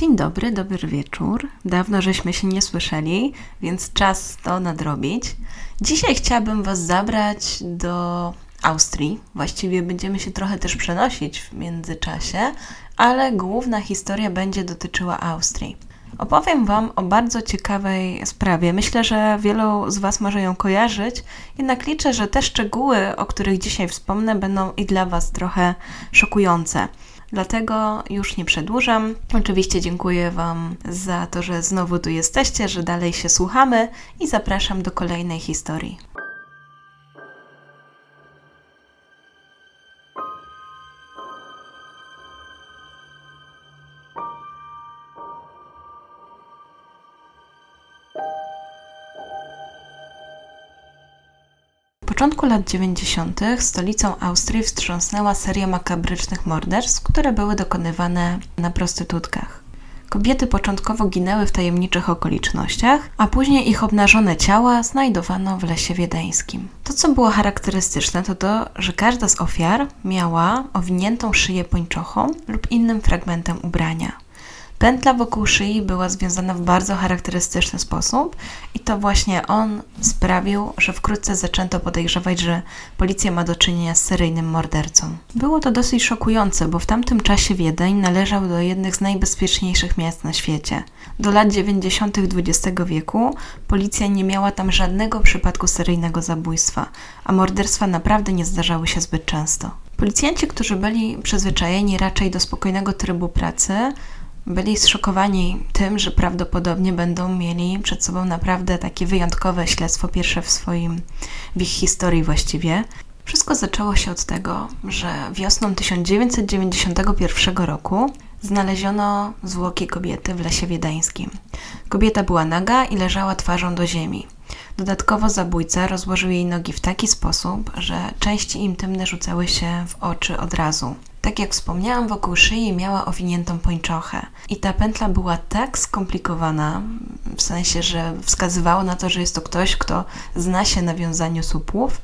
Dzień dobry, dobry wieczór. Dawno żeśmy się nie słyszeli, więc czas to nadrobić. Dzisiaj chciałabym Was zabrać do Austrii. Właściwie będziemy się trochę też przenosić w międzyczasie, ale główna historia będzie dotyczyła Austrii. Opowiem Wam o bardzo ciekawej sprawie. Myślę, że wielu z Was może ją kojarzyć, jednak liczę, że te szczegóły, o których dzisiaj wspomnę, będą i dla Was trochę szokujące. Dlatego już nie przedłużam. Oczywiście dziękuję Wam za to, że znowu tu jesteście, że dalej się słuchamy i zapraszam do kolejnej historii. Początku lat 90. stolicą Austrii wstrząsnęła seria makabrycznych morderstw, które były dokonywane na prostytutkach. Kobiety początkowo ginęły w tajemniczych okolicznościach, a później ich obnażone ciała znajdowano w lesie wiedeńskim. To, co było charakterystyczne, to to, że każda z ofiar miała owiniętą szyję pończochą lub innym fragmentem ubrania. Pętla wokół szyi była związana w bardzo charakterystyczny sposób i to właśnie on sprawił, że wkrótce zaczęto podejrzewać, że policja ma do czynienia z seryjnym mordercą. Było to dosyć szokujące, bo w tamtym czasie Wiedeń należał do jednych z najbezpieczniejszych miast na świecie. Do lat 90. XX wieku policja nie miała tam żadnego przypadku seryjnego zabójstwa, a morderstwa naprawdę nie zdarzały się zbyt często. Policjanci, którzy byli przyzwyczajeni raczej do spokojnego trybu pracy, byli zszokowani tym, że prawdopodobnie będą mieli przed sobą naprawdę takie wyjątkowe śledztwo, pierwsze w swoim, w ich historii właściwie. Wszystko zaczęło się od tego, że wiosną 1991 roku znaleziono zwłoki kobiety w lesie wiedeńskim. Kobieta była naga i leżała twarzą do ziemi. Dodatkowo zabójca rozłożył jej nogi w taki sposób, że części intymne rzucały się w oczy od razu. Tak jak wspomniałam, wokół szyi miała owiniętą pończochę. I ta pętla była tak skomplikowana, w sensie, że wskazywało na to, że jest to ktoś, kto zna się na wiązaniu słupów,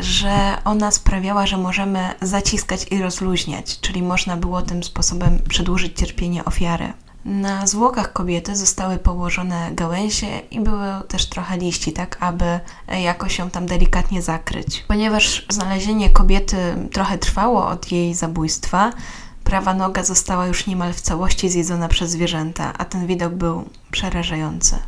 że ona sprawiała, że możemy zaciskać i rozluźniać, czyli można było tym sposobem przedłużyć cierpienie ofiary. Na zwłokach kobiety zostały położone gałęzie i były też trochę liści, tak aby jakoś ją tam delikatnie zakryć. Ponieważ znalezienie kobiety trochę trwało od jej zabójstwa, prawa noga została już niemal w całości zjedzona przez zwierzęta, a ten widok był przerażający.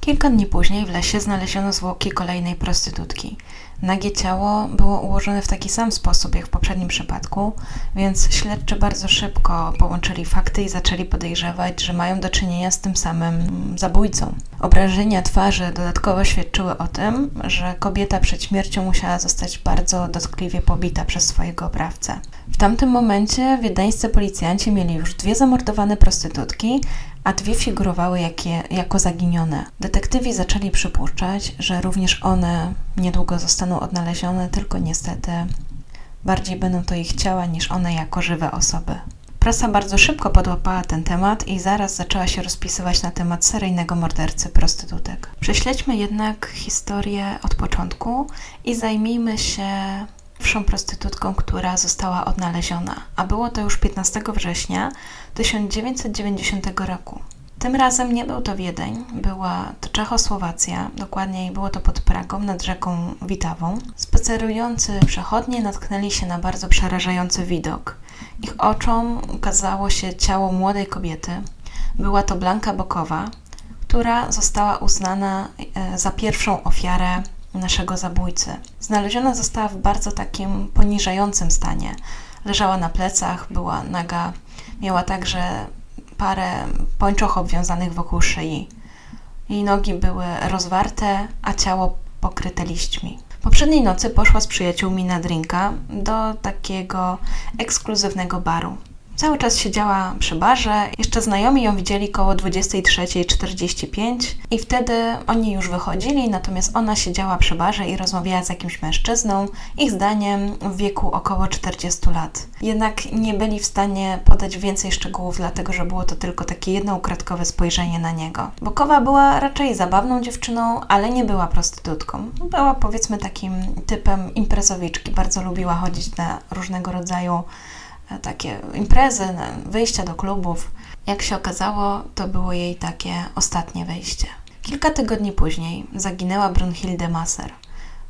Kilka dni później w lesie znaleziono zwłoki kolejnej prostytutki. Nagie ciało było ułożone w taki sam sposób jak w poprzednim przypadku, więc śledczy bardzo szybko połączyli fakty i zaczęli podejrzewać, że mają do czynienia z tym samym zabójcą. Obrażenia twarzy dodatkowo świadczyły o tym, że kobieta przed śmiercią musiała zostać bardzo dotkliwie pobita przez swojego oprawcę. W tamtym momencie wiedeńscy policjanci mieli już dwie zamordowane prostytutki, a dwie figurowały jakie, jako zaginione. Detektywi zaczęli przypuszczać, że również one niedługo zostaną odnalezione, tylko niestety bardziej będą to ich ciała niż one jako żywe osoby. Prasa bardzo szybko podłapała ten temat i zaraz zaczęła się rozpisywać na temat seryjnego mordercy prostytutek. Prześledźmy jednak historię od początku i zajmijmy się pierwszą prostytutką, która została odnaleziona, a było to już 15 września 1990 roku. Tym razem nie był to Wiedeń, była to Czechosłowacja, dokładniej było to pod Pragą nad rzeką Witawą. Spacerujący przechodnie natknęli się na bardzo przerażający widok. Ich oczom ukazało się ciało młodej kobiety. Była to Blanka Bokowa, która została uznana e, za pierwszą ofiarę naszego zabójcy. Znaleziona została w bardzo takim poniżającym stanie. Leżała na plecach, była naga, miała także parę pończoch obwiązanych wokół szyi. Jej nogi były rozwarte, a ciało pokryte liśćmi. Poprzedniej nocy poszła z przyjaciółmi na drinka do takiego ekskluzywnego baru. Cały czas siedziała przy barze, jeszcze znajomi ją widzieli koło 23.45 i wtedy oni już wychodzili, natomiast ona siedziała przy barze i rozmawiała z jakimś mężczyzną, ich zdaniem w wieku około 40 lat. Jednak nie byli w stanie podać więcej szczegółów, dlatego że było to tylko takie jedno ukradkowe spojrzenie na niego. Bokowa była raczej zabawną dziewczyną, ale nie była prostytutką. Była powiedzmy takim typem imprezowiczki, bardzo lubiła chodzić na różnego rodzaju takie imprezy, wyjścia do klubów. Jak się okazało, to było jej takie ostatnie wejście. Kilka tygodni później zaginęła Brunhilde Masser.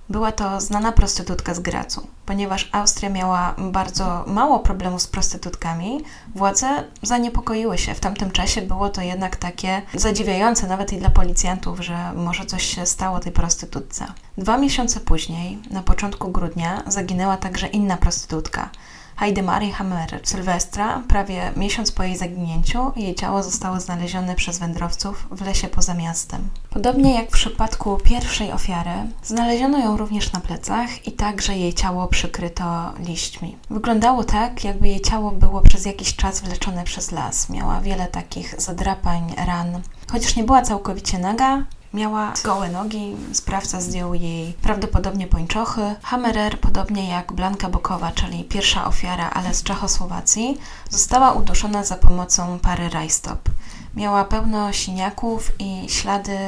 Była to znana prostytutka z Gracu. Ponieważ Austria miała bardzo mało problemu z prostytutkami, władze zaniepokoiły się. W tamtym czasie było to jednak takie zadziwiające nawet i dla policjantów, że może coś się stało tej prostytutce. Dwa miesiące później, na początku grudnia, zaginęła także inna prostytutka – Heidemarie Hammer Sylwestra, prawie miesiąc po jej zaginięciu, jej ciało zostało znalezione przez wędrowców w lesie poza miastem. Podobnie jak w przypadku pierwszej ofiary, znaleziono ją również na plecach i także jej ciało przykryto liśćmi. Wyglądało tak, jakby jej ciało było przez jakiś czas wleczone przez las. Miała wiele takich zadrapań, ran. Chociaż nie była całkowicie naga, Miała gołe nogi, sprawca zdjął jej prawdopodobnie pończochy. Hammerer, podobnie jak Blanka Bokowa, czyli pierwsza ofiara, ale z Czechosłowacji, została uduszona za pomocą pary rajstop. Miała pełno siniaków i ślady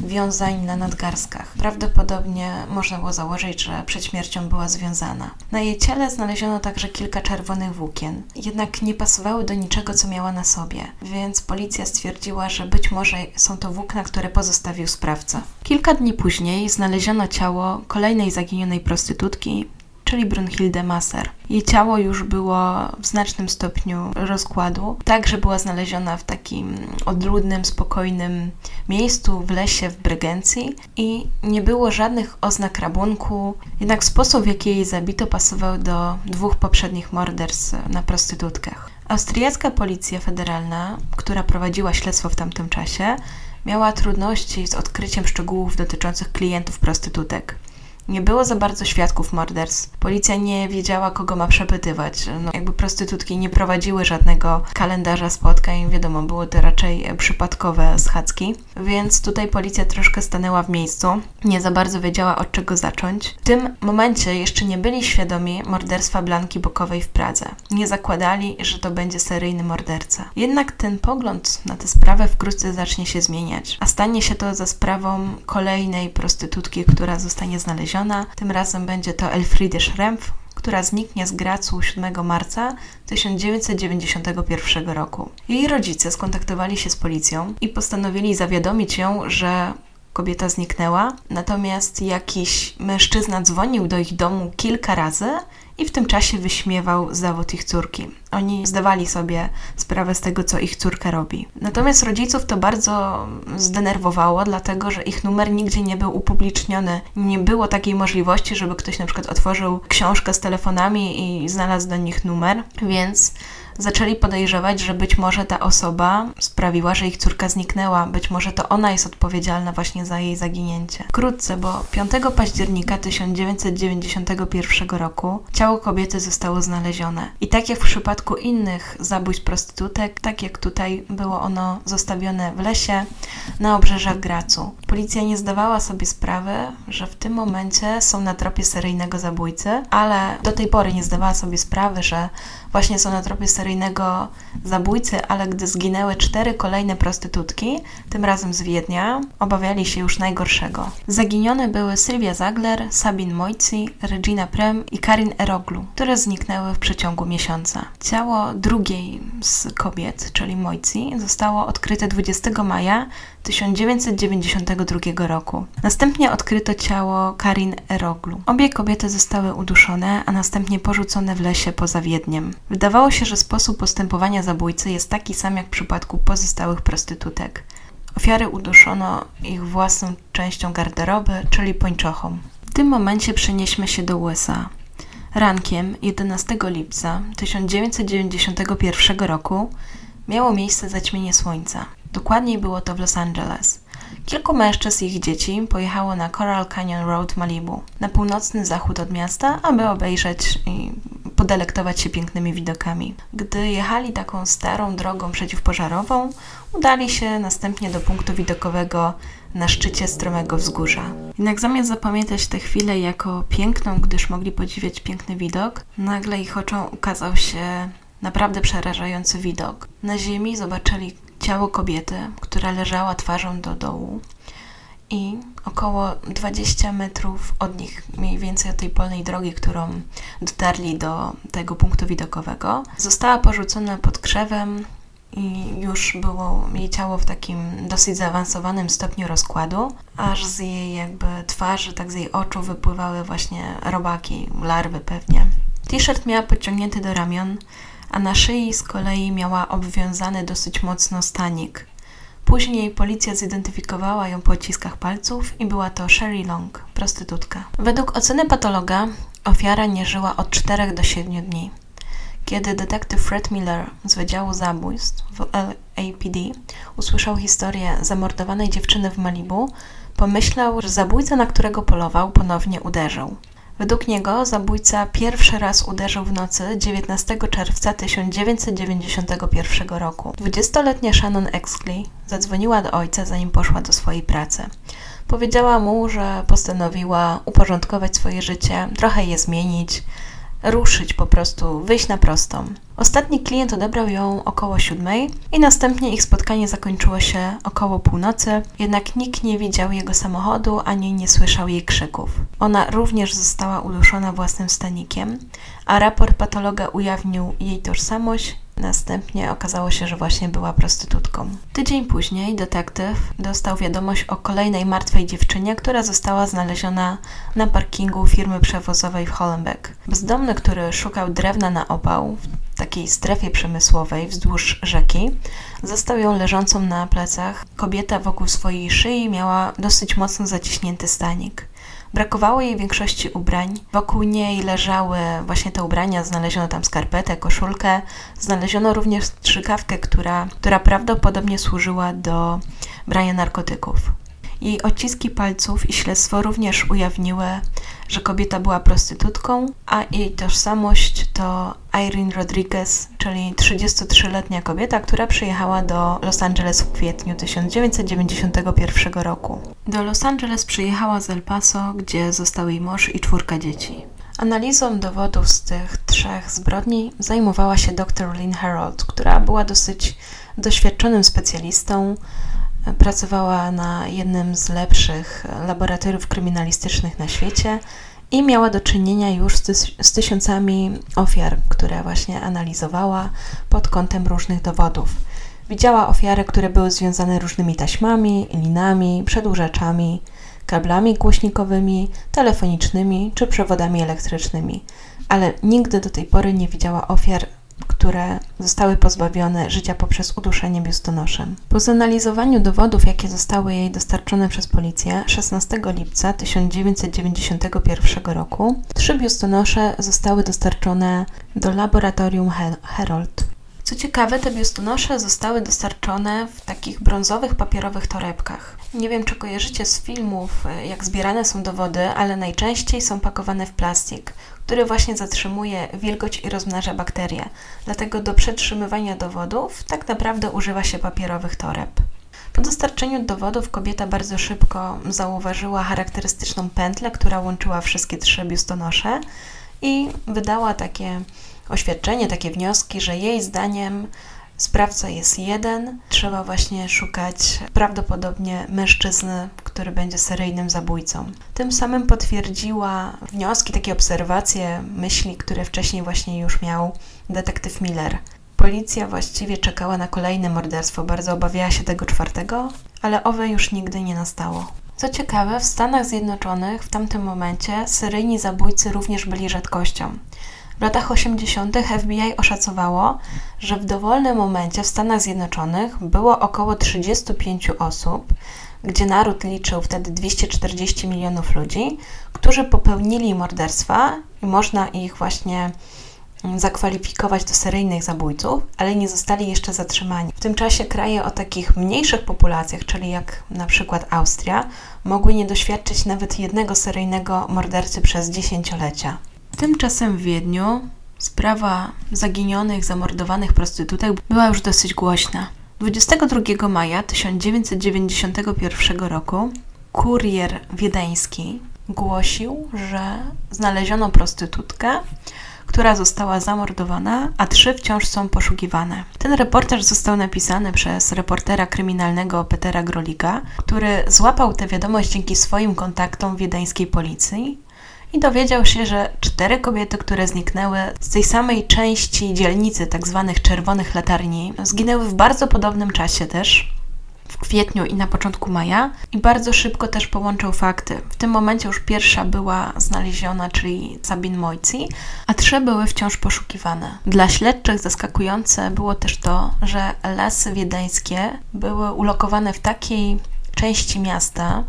wiązań na nadgarstkach. Prawdopodobnie można było założyć, że przed śmiercią była związana. Na jej ciele znaleziono także kilka czerwonych włókien, jednak nie pasowały do niczego, co miała na sobie, więc policja stwierdziła, że być może są to włókna, które pozostawił sprawca. Kilka dni później znaleziono ciało kolejnej zaginionej prostytutki, czyli Brunhilde Masser. Jej ciało już było w znacznym stopniu rozkładu, także była znaleziona w takim odludnym, spokojnym miejscu w lesie w Brygencji i nie było żadnych oznak rabunku, jednak sposób w jaki jej zabito pasował do dwóch poprzednich morderstw na prostytutkach. Austriacka policja federalna, która prowadziła śledztwo w tamtym czasie, miała trudności z odkryciem szczegółów dotyczących klientów prostytutek. Nie było za bardzo świadków morderstw. Policja nie wiedziała, kogo ma przepytywać. No, jakby prostytutki nie prowadziły żadnego kalendarza spotkań, wiadomo, było to raczej przypadkowe schadzki. Więc tutaj policja troszkę stanęła w miejscu. Nie za bardzo wiedziała, od czego zacząć. W tym momencie jeszcze nie byli świadomi morderstwa Blanki Bokowej w Pradze. Nie zakładali, że to będzie seryjny morderca. Jednak ten pogląd na tę sprawę wkrótce zacznie się zmieniać, a stanie się to za sprawą kolejnej prostytutki, która zostanie znaleziona Tym razem będzie to Elfriede Schrempf, która zniknie z Gracu 7 marca 1991 roku. Jej rodzice skontaktowali się z policją i postanowili zawiadomić ją, że kobieta zniknęła, natomiast jakiś mężczyzna dzwonił do ich domu kilka razy i w tym czasie wyśmiewał zawód ich córki. Oni zdawali sobie sprawę z tego, co ich córka robi. Natomiast rodziców to bardzo zdenerwowało, dlatego że ich numer nigdzie nie był upubliczniony. Nie było takiej możliwości, żeby ktoś na przykład otworzył książkę z telefonami i znalazł do nich numer, więc zaczęli podejrzewać, że być może ta osoba sprawiła, że ich córka zniknęła. Być może to ona jest odpowiedzialna właśnie za jej zaginięcie. Wkrótce, bo 5 października 1991 roku ciało kobiety zostało znalezione. I tak jak w przypadku innych zabójstw prostytutek, tak jak tutaj było ono zostawione w lesie na obrzeżach Gracu. Policja nie zdawała sobie sprawy, że w tym momencie są na tropie seryjnego zabójcy, ale do tej pory nie zdawała sobie sprawy, że właśnie są na tropie seryjnego zabójcy, ale gdy zginęły cztery kolejne prostytutki, tym razem z Wiednia, obawiali się już najgorszego. Zaginione były Sylwia Zagler, Sabin Mojci, Regina Prem i Karin Eroglu, które zniknęły w przeciągu miesiąca. Ciało drugiej z kobiet, czyli Mojci, zostało odkryte 20 maja 1992 roku. Następnie odkryto ciało Karin Eroglu. Obie kobiety zostały uduszone, a następnie porzucone w lesie poza Wiedniem. Wydawało się, że sposób postępowania zabójcy jest taki sam jak w przypadku pozostałych prostytutek. Ofiary uduszono ich własną częścią garderoby, czyli pończochą. W tym momencie przenieśmy się do USA. Rankiem 11 lipca 1991 roku miało miejsce zaćmienie słońca. Dokładniej było to w Los Angeles. Kilku mężczyzn i ich dzieci pojechało na Coral Canyon Road Malibu, na północny zachód od miasta, aby obejrzeć podelektować się pięknymi widokami. Gdy jechali taką starą drogą przeciwpożarową, udali się następnie do punktu widokowego na szczycie stromego wzgórza. Jednak zamiast zapamiętać tę chwilę jako piękną, gdyż mogli podziwiać piękny widok, nagle ich oczom ukazał się naprawdę przerażający widok. Na ziemi zobaczyli ciało kobiety, która leżała twarzą do dołu i około 20 metrów od nich, mniej więcej od tej polnej drogi, którą dotarli do tego punktu widokowego, została porzucona pod krzewem i już było jej ciało w takim dosyć zaawansowanym stopniu rozkładu, aż z jej jakby twarzy, tak z jej oczu wypływały właśnie robaki, larwy pewnie. T-shirt miała podciągnięty do ramion, a na szyi z kolei miała obwiązany dosyć mocno stanik. Później policja zidentyfikowała ją po odciskach palców i była to Sherry Long, prostytutka. Według oceny patologa ofiara nie żyła od 4 do 7 dni. Kiedy detektyw Fred Miller z Wydziału Zabójstw w LAPD usłyszał historię zamordowanej dziewczyny w Malibu, pomyślał, że zabójca, na którego polował, ponownie uderzył. Według niego zabójca pierwszy raz uderzył w nocy 19 czerwca 1991 roku. 20-letnia Shannon Exley zadzwoniła do ojca, zanim poszła do swojej pracy. Powiedziała mu, że postanowiła uporządkować swoje życie, trochę je zmienić, ruszyć po prostu, wyjść na prostą. Ostatni klient odebrał ją około siódmej i następnie ich spotkanie zakończyło się około północy, jednak nikt nie widział jego samochodu ani nie słyszał jej krzyków. Ona również została uduszona własnym stanikiem, a raport patologa ujawnił jej tożsamość Następnie okazało się, że właśnie była prostytutką. Tydzień później detektyw dostał wiadomość o kolejnej martwej dziewczynie, która została znaleziona na parkingu firmy przewozowej w Hollenbeck. Bezdomny, który szukał drewna na opał takiej strefie przemysłowej wzdłuż rzeki, zastał ją leżącą na plecach. Kobieta wokół swojej szyi miała dosyć mocno zaciśnięty stanik. Brakowało jej większości ubrań. Wokół niej leżały właśnie te ubrania, znaleziono tam skarpetę, koszulkę, znaleziono również strzykawkę, która, która prawdopodobnie służyła do brania narkotyków. Jej odciski palców i śledztwo również ujawniły, że kobieta była prostytutką, a jej tożsamość to Irene Rodriguez, czyli 33-letnia kobieta, która przyjechała do Los Angeles w kwietniu 1991 roku. Do Los Angeles przyjechała z El Paso, gdzie został jej mąż i czwórka dzieci. Analizą dowodów z tych trzech zbrodni zajmowała się dr Lynn Harold, która była dosyć doświadczonym specjalistą, Pracowała na jednym z lepszych laboratoriów kryminalistycznych na świecie i miała do czynienia już z, z tysiącami ofiar, które właśnie analizowała pod kątem różnych dowodów. Widziała ofiary, które były związane różnymi taśmami, linami, przedłużaczami, kablami głośnikowymi, telefonicznymi czy przewodami elektrycznymi, ale nigdy do tej pory nie widziała ofiar które zostały pozbawione życia poprzez uduszenie biustonoszem. Po zanalizowaniu dowodów, jakie zostały jej dostarczone przez policję 16 lipca 1991 roku, trzy biustonosze zostały dostarczone do laboratorium Herold. Co ciekawe, te biustonosze zostały dostarczone w takich brązowych, papierowych torebkach. Nie wiem, czy kojarzycie z filmów, jak zbierane są dowody, ale najczęściej są pakowane w plastik, który właśnie zatrzymuje wilgoć i rozmnaża bakterie. Dlatego do przetrzymywania dowodów tak naprawdę używa się papierowych toreb. Po dostarczeniu dowodów kobieta bardzo szybko zauważyła charakterystyczną pętlę, która łączyła wszystkie trzy biustonosze i wydała takie oświadczenie, takie wnioski, że jej zdaniem sprawca jest jeden, trzeba właśnie szukać prawdopodobnie mężczyzny, który będzie seryjnym zabójcą. Tym samym potwierdziła wnioski, takie obserwacje, myśli, które wcześniej właśnie już miał detektyw Miller. Policja właściwie czekała na kolejne morderstwo, bardzo obawiała się tego czwartego, ale owe już nigdy nie nastało. Co ciekawe, w Stanach Zjednoczonych w tamtym momencie seryjni zabójcy również byli rzadkością. W latach 80. FBI oszacowało, że w dowolnym momencie w Stanach Zjednoczonych było około 35 osób, gdzie naród liczył wtedy 240 milionów ludzi, którzy popełnili morderstwa i można ich właśnie zakwalifikować do seryjnych zabójców, ale nie zostali jeszcze zatrzymani. W tym czasie kraje o takich mniejszych populacjach, czyli jak na przykład Austria, mogły nie doświadczyć nawet jednego seryjnego mordercy przez dziesięciolecia. Tymczasem w Wiedniu sprawa zaginionych, zamordowanych prostytutek była już dosyć głośna. 22 maja 1991 roku kurier wiedeński głosił, że znaleziono prostytutkę, która została zamordowana, a trzy wciąż są poszukiwane. Ten reportaż został napisany przez reportera kryminalnego Petera Grolika, który złapał tę wiadomość dzięki swoim kontaktom wiedeńskiej policji i dowiedział się, że cztery kobiety, które zniknęły z tej samej części dzielnicy, tak zwanych czerwonych latarni, zginęły w bardzo podobnym czasie też w kwietniu i na początku maja i bardzo szybko też połączył fakty. W tym momencie już pierwsza była znaleziona, czyli Sabine Mojci, a trzy były wciąż poszukiwane. Dla śledczych zaskakujące było też to, że lasy wiedeńskie były ulokowane w takiej części miasta,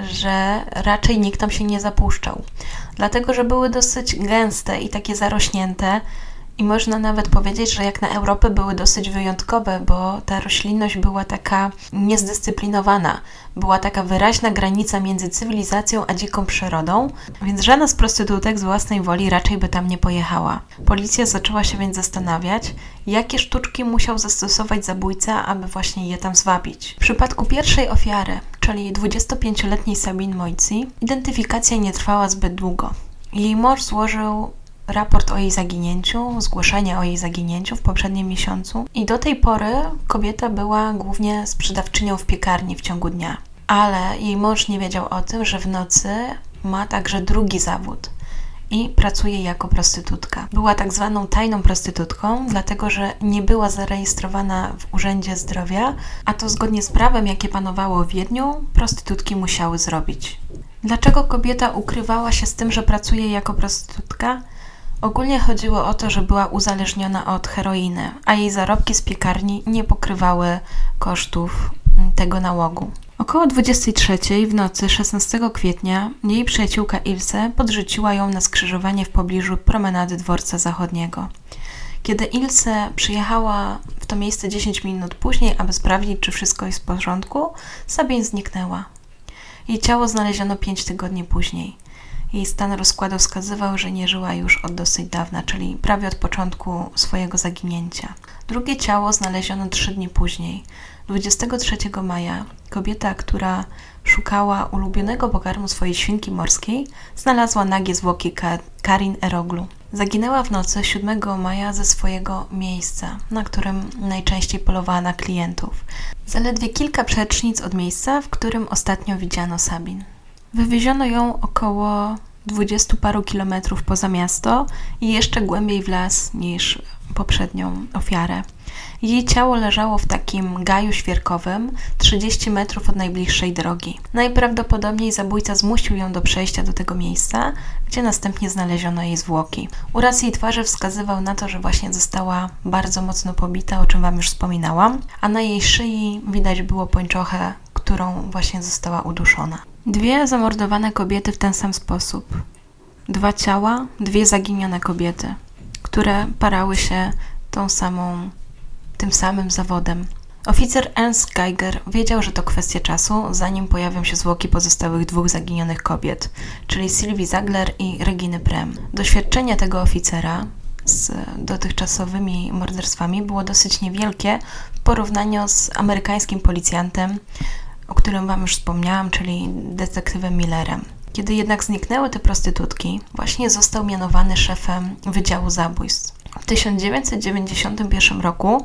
że raczej nikt tam się nie zapuszczał. Dlatego, że były dosyć gęste i takie zarośnięte, i można nawet powiedzieć, że jak na Europę były dosyć wyjątkowe, bo ta roślinność była taka niezdyscyplinowana. Była taka wyraźna granica między cywilizacją a dziką przyrodą, więc żadna z prostytutek z własnej woli raczej by tam nie pojechała. Policja zaczęła się więc zastanawiać, jakie sztuczki musiał zastosować zabójca, aby właśnie je tam zwabić. W przypadku pierwszej ofiary, czyli 25-letniej Sabine Mojci, identyfikacja nie trwała zbyt długo. Jej mąż złożył raport o jej zaginięciu, zgłoszenie o jej zaginięciu w poprzednim miesiącu i do tej pory kobieta była głównie sprzedawczynią w piekarni w ciągu dnia. Ale jej mąż nie wiedział o tym, że w nocy ma także drugi zawód i pracuje jako prostytutka. Była tak zwaną tajną prostytutką, dlatego że nie była zarejestrowana w Urzędzie Zdrowia, a to zgodnie z prawem, jakie panowało w Wiedniu, prostytutki musiały zrobić. Dlaczego kobieta ukrywała się z tym, że pracuje jako prostytutka? Ogólnie chodziło o to, że była uzależniona od heroiny, a jej zarobki z piekarni nie pokrywały kosztów tego nałogu. Około 23 w nocy 16 kwietnia jej przyjaciółka Ilse podrzuciła ją na skrzyżowanie w pobliżu promenady dworca zachodniego. Kiedy Ilse przyjechała w to miejsce 10 minut później, aby sprawdzić, czy wszystko jest w porządku, Sabine zniknęła. Jej ciało znaleziono 5 tygodni później. Jej stan rozkładu wskazywał, że nie żyła już od dosyć dawna, czyli prawie od początku swojego zaginięcia. Drugie ciało znaleziono trzy dni później. 23 maja kobieta, która szukała ulubionego pokarmu swojej świnki morskiej, znalazła nagie zwłoki Karin Eroglu. Zaginęła w nocy 7 maja ze swojego miejsca, na którym najczęściej polowała na klientów. Zaledwie kilka przecznic od miejsca, w którym ostatnio widziano Sabin. Wywieziono ją około dwudziestu paru kilometrów poza miasto i jeszcze głębiej w las niż poprzednią ofiarę. Jej ciało leżało w takim gaju świerkowym, 30 metrów od najbliższej drogi. Najprawdopodobniej zabójca zmusił ją do przejścia do tego miejsca, gdzie następnie znaleziono jej zwłoki. Uraz jej twarzy wskazywał na to, że właśnie została bardzo mocno pobita, o czym Wam już wspominałam, a na jej szyi widać było pończochę, którą właśnie została uduszona. Dwie zamordowane kobiety w ten sam sposób. Dwa ciała, dwie zaginione kobiety, które parały się tą samą, tym samym zawodem. Oficer Ernst Geiger wiedział, że to kwestia czasu, zanim pojawią się zwłoki pozostałych dwóch zaginionych kobiet, czyli Sylwii Zagler i Reginy Prem. Doświadczenie tego oficera z dotychczasowymi morderstwami było dosyć niewielkie w porównaniu z amerykańskim policjantem o którym Wam już wspomniałam, czyli detektywem Millerem. Kiedy jednak zniknęły te prostytutki, właśnie został mianowany szefem Wydziału Zabójstw. W 1991 roku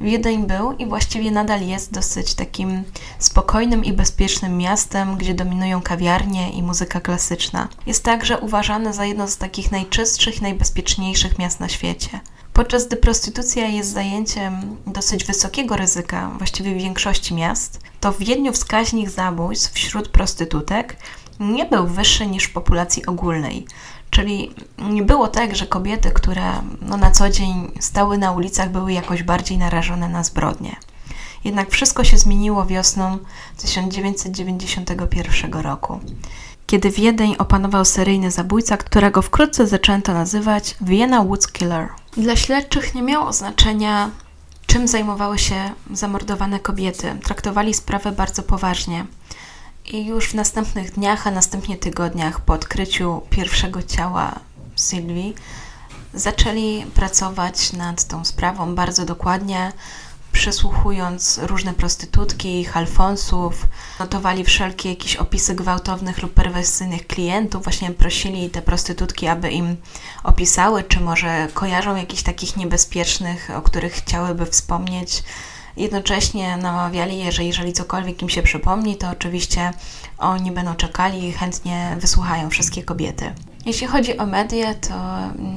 Wiedeń był i właściwie nadal jest dosyć takim spokojnym i bezpiecznym miastem, gdzie dominują kawiarnie i muzyka klasyczna. Jest także uważany za jedno z takich najczystszych najbezpieczniejszych miast na świecie. Podczas gdy prostytucja jest zajęciem dosyć wysokiego ryzyka, właściwie w większości miast, to w Wiedniu wskaźnik zabójstw wśród prostytutek nie był wyższy niż w populacji ogólnej. Czyli nie było tak, że kobiety, które no, na co dzień stały na ulicach, były jakoś bardziej narażone na zbrodnie. Jednak wszystko się zmieniło wiosną 1991 roku, kiedy Wiedeń opanował seryjny zabójca, którego wkrótce zaczęto nazywać Vienna Woods Killer. Dla śledczych nie miało znaczenia, czym zajmowały się zamordowane kobiety. Traktowali sprawę bardzo poważnie. I już w następnych dniach, a następnie tygodniach po odkryciu pierwszego ciała Sylwii zaczęli pracować nad tą sprawą bardzo dokładnie przesłuchując różne prostytutki, halfonsów, notowali wszelkie jakieś opisy gwałtownych lub perwersyjnych klientów, właśnie prosili te prostytutki, aby im opisały, czy może kojarzą jakichś takich niebezpiecznych, o których chciałyby wspomnieć Jednocześnie namawiali je, że jeżeli cokolwiek im się przypomni, to oczywiście oni będą czekali i chętnie wysłuchają wszystkie kobiety. Jeśli chodzi o medię, to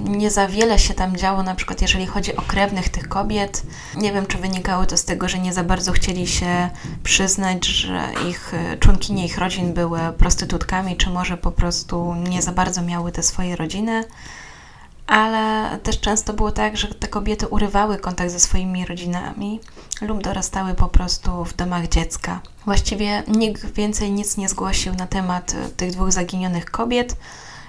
nie za wiele się tam działo, na przykład jeżeli chodzi o krewnych tych kobiet. Nie wiem, czy wynikało to z tego, że nie za bardzo chcieli się przyznać, że ich członkinie ich rodzin były prostytutkami, czy może po prostu nie za bardzo miały te swoje rodziny ale też często było tak, że te kobiety urywały kontakt ze swoimi rodzinami lub dorastały po prostu w domach dziecka. Właściwie nikt więcej nic nie zgłosił na temat tych dwóch zaginionych kobiet.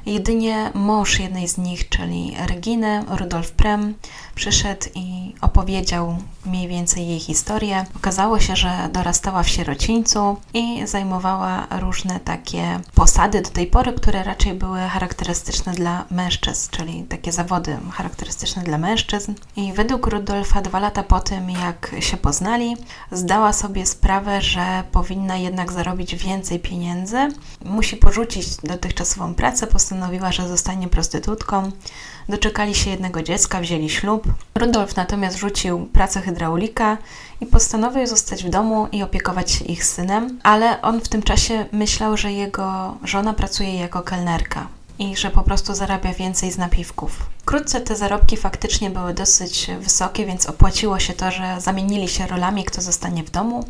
Jedynie mąż jednej z nich, czyli Reginy, Rudolf Prem, przyszedł i opowiedział mniej więcej jej historię. Okazało się, że dorastała w sierocińcu i zajmowała różne takie posady do tej pory, które raczej były charakterystyczne dla mężczyzn, czyli takie zawody charakterystyczne dla mężczyzn. I według Rudolfa dwa lata po tym, jak się poznali, zdała sobie sprawę, że powinna jednak zarobić więcej pieniędzy. Musi porzucić dotychczasową pracę, że zostanie prostytutką. Doczekali się jednego dziecka, wzięli ślub. Rudolf natomiast rzucił pracę hydraulika i postanowił zostać w domu i opiekować się ich synem, ale on w tym czasie myślał, że jego żona pracuje jako kelnerka i że po prostu zarabia więcej z napiwków. Wkrótce te zarobki faktycznie były dosyć wysokie, więc opłaciło się to, że zamienili się rolami, kto zostanie w domu,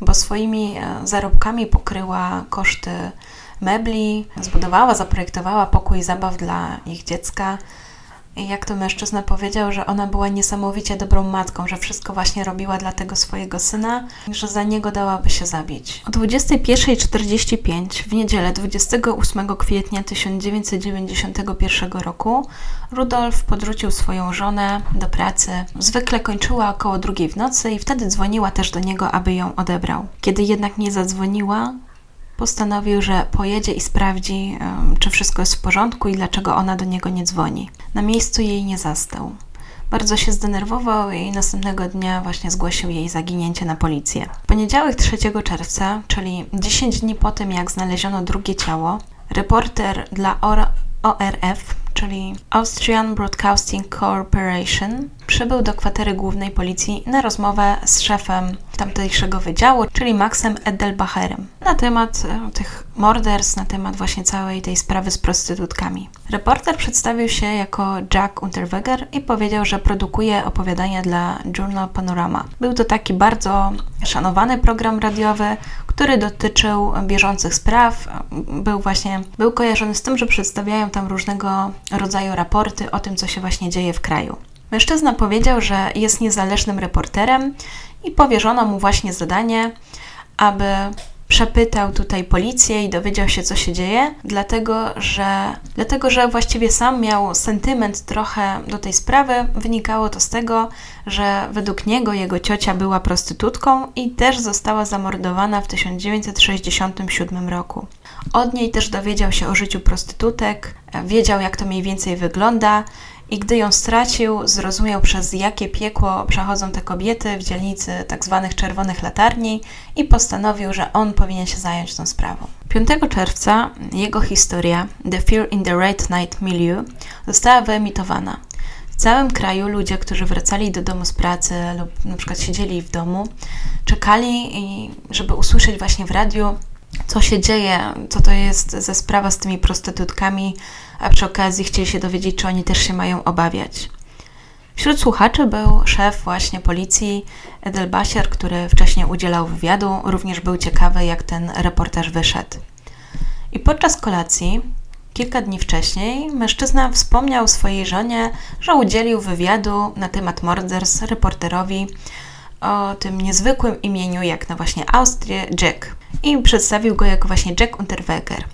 bo swoimi e, zarobkami pokryła koszty mebli, zbudowała, zaprojektowała pokój zabaw dla ich dziecka, i jak to mężczyzna powiedział, że ona była niesamowicie dobrą matką, że wszystko właśnie robiła dla tego swojego syna, że za niego dałaby się zabić. O 21.45 w niedzielę 28 kwietnia 1991 roku Rudolf podrzucił swoją żonę do pracy. Zwykle kończyła około drugiej w nocy i wtedy dzwoniła też do niego, aby ją odebrał. Kiedy jednak nie zadzwoniła, postanowił, że pojedzie i sprawdzi, czy wszystko jest w porządku i dlaczego ona do niego nie dzwoni. Na miejscu jej nie zastał. Bardzo się zdenerwował i następnego dnia właśnie zgłosił jej zaginięcie na policję. W poniedziałek 3 czerwca, czyli 10 dni po tym, jak znaleziono drugie ciało, reporter dla ORF, czyli Austrian Broadcasting Corporation, przybył do kwatery głównej policji na rozmowę z szefem tamtejszego wydziału, czyli Maxem Edelbacherem, na temat e, tych morderstw, na temat właśnie całej tej sprawy z prostytutkami. Reporter przedstawił się jako Jack Unterweger i powiedział, że produkuje opowiadania dla Journal Panorama. Był to taki bardzo szanowany program radiowy, który dotyczył bieżących spraw. Był właśnie, był kojarzony z tym, że przedstawiają tam różnego rodzaju raporty o tym, co się właśnie dzieje w kraju. Mężczyzna powiedział, że jest niezależnym reporterem i powierzono mu właśnie zadanie, aby przepytał tutaj policję i dowiedział się, co się dzieje, dlatego że, dlatego, że właściwie sam miał sentyment trochę do tej sprawy. Wynikało to z tego, że według niego jego ciocia była prostytutką i też została zamordowana w 1967 roku. Od niej też dowiedział się o życiu prostytutek, wiedział, jak to mniej więcej wygląda i gdy ją stracił, zrozumiał przez jakie piekło przechodzą te kobiety w dzielnicy tzw. Tak czerwonych latarni i postanowił, że on powinien się zająć tą sprawą. 5 czerwca jego historia The Fear in the Red Night Milieu została wyemitowana. W całym kraju ludzie, którzy wracali do domu z pracy lub na przykład siedzieli w domu, czekali, żeby usłyszeć właśnie w radiu co się dzieje, co to jest za sprawa z tymi prostytutkami, a przy okazji chcieli się dowiedzieć, czy oni też się mają obawiać. Wśród słuchaczy był szef właśnie policji Edelbasier, który wcześniej udzielał wywiadu, również był ciekawy, jak ten reportaż wyszedł. I podczas kolacji, kilka dni wcześniej, mężczyzna wspomniał swojej żonie, że udzielił wywiadu na temat morderstw reporterowi o tym niezwykłym imieniu, jak na właśnie Austrię, Jack. I przedstawił go jako właśnie Jack Unterweger.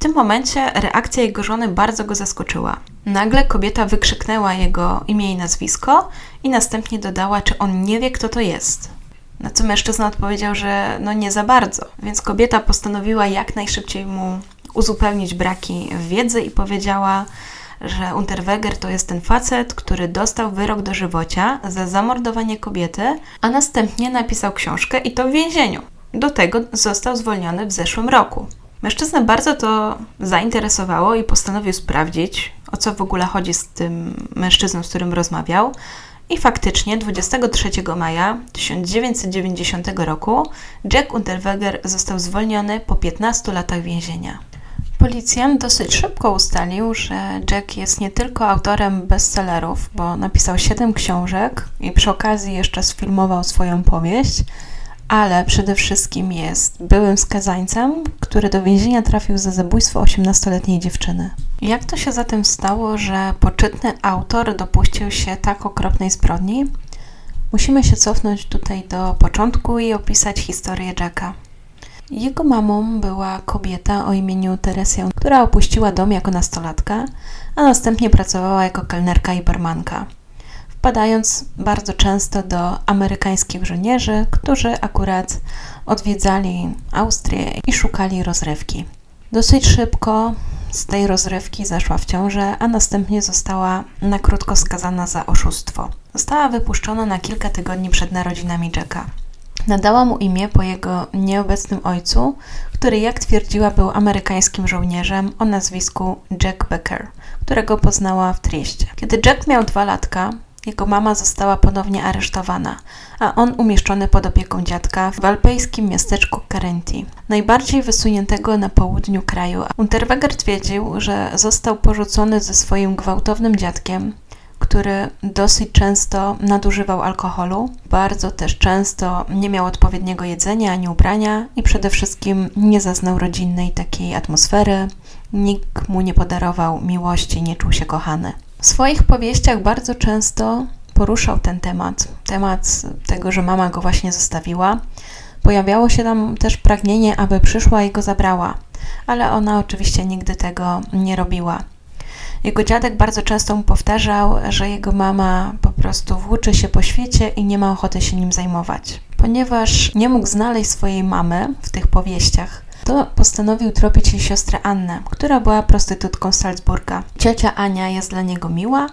Tym momencie reakcja jego żony bardzo go zaskoczyła. Nagle kobieta wykrzyknęła jego imię i nazwisko i następnie dodała, czy on nie wie, kto to jest. Na co mężczyzna odpowiedział, że no nie za bardzo. Więc kobieta postanowiła jak najszybciej mu uzupełnić braki wiedzy i powiedziała, że Unterweger to jest ten facet, który dostał wyrok do żywocia za zamordowanie kobiety, a następnie napisał książkę i to w więzieniu. Do tego został zwolniony w zeszłym roku. Mężczyznę bardzo to zainteresowało i postanowił sprawdzić, o co w ogóle chodzi z tym mężczyzną, z którym rozmawiał. I faktycznie 23 maja 1990 roku Jack Unterweger został zwolniony po 15 latach więzienia. Policjant dosyć szybko ustalił, że Jack jest nie tylko autorem bestsellerów, bo napisał 7 książek i przy okazji jeszcze sfilmował swoją powieść, ale przede wszystkim jest byłym skazańcem, który do więzienia trafił za zabójstwo 18-letniej dziewczyny. Jak to się zatem stało, że poczytny autor dopuścił się tak okropnej zbrodni? Musimy się cofnąć tutaj do początku i opisać historię Jacka. Jego mamą była kobieta o imieniu Teresja, która opuściła dom jako nastolatka, a następnie pracowała jako kelnerka i barmanka wpadając bardzo często do amerykańskich żołnierzy, którzy akurat odwiedzali Austrię i szukali rozrywki. Dosyć szybko z tej rozrywki zaszła w ciążę, a następnie została na krótko skazana za oszustwo. Została wypuszczona na kilka tygodni przed narodzinami Jacka. Nadała mu imię po jego nieobecnym ojcu, który, jak twierdziła, był amerykańskim żołnierzem o nazwisku Jack Becker, którego poznała w Trieście. Kiedy Jack miał dwa latka, jego mama została ponownie aresztowana, a on umieszczony pod opieką dziadka w alpejskim miasteczku Carenti, najbardziej wysuniętego na południu kraju. Unterweger twierdził, że został porzucony ze swoim gwałtownym dziadkiem, który dosyć często nadużywał alkoholu, bardzo też często nie miał odpowiedniego jedzenia ani ubrania i przede wszystkim nie zaznał rodzinnej takiej atmosfery. Nikt mu nie podarował miłości, nie czuł się kochany. W swoich powieściach bardzo często poruszał ten temat, temat tego, że mama go właśnie zostawiła. Pojawiało się tam też pragnienie, aby przyszła i go zabrała, ale ona oczywiście nigdy tego nie robiła. Jego dziadek bardzo często mu powtarzał, że jego mama po prostu włóczy się po świecie i nie ma ochoty się nim zajmować. Ponieważ nie mógł znaleźć swojej mamy w tych powieściach, to postanowił tropić jej siostrę Annę, która była prostytutką Salzburga. Ciocia Ania jest dla niego miła,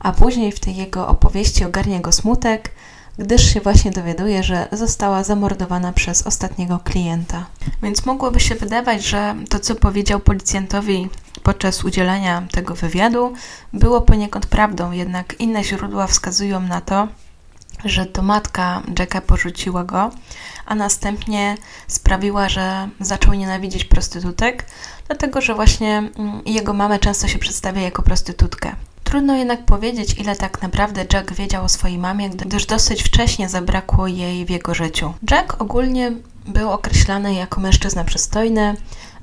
a później w tej jego opowieści ogarnia go smutek, gdyż się właśnie dowiaduje, że została zamordowana przez ostatniego klienta. Więc mogłoby się wydawać, że to, co powiedział policjantowi podczas udzielania tego wywiadu, było poniekąd prawdą, jednak inne źródła wskazują na to, że to matka Jacka porzuciła go, a następnie sprawiła, że zaczął nienawidzieć prostytutek, dlatego że właśnie mm, jego mamę często się przedstawia jako prostytutkę. Trudno jednak powiedzieć, ile tak naprawdę Jack wiedział o swojej mamie, gdyż dosyć wcześnie zabrakło jej w jego życiu. Jack ogólnie był określany jako mężczyzna przystojny,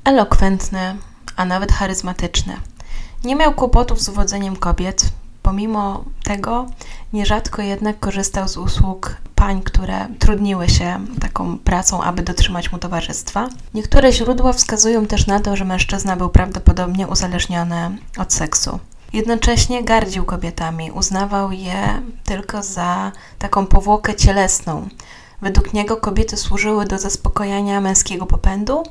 elokwentny, a nawet charyzmatyczny. Nie miał kłopotów z uwodzeniem kobiet, Pomimo tego, nierzadko jednak korzystał z usług pań, które trudniły się taką pracą, aby dotrzymać mu towarzystwa. Niektóre źródła wskazują też na to, że mężczyzna był prawdopodobnie uzależniony od seksu. Jednocześnie gardził kobietami, uznawał je tylko za taką powłokę cielesną. Według niego kobiety służyły do zaspokojenia męskiego popędu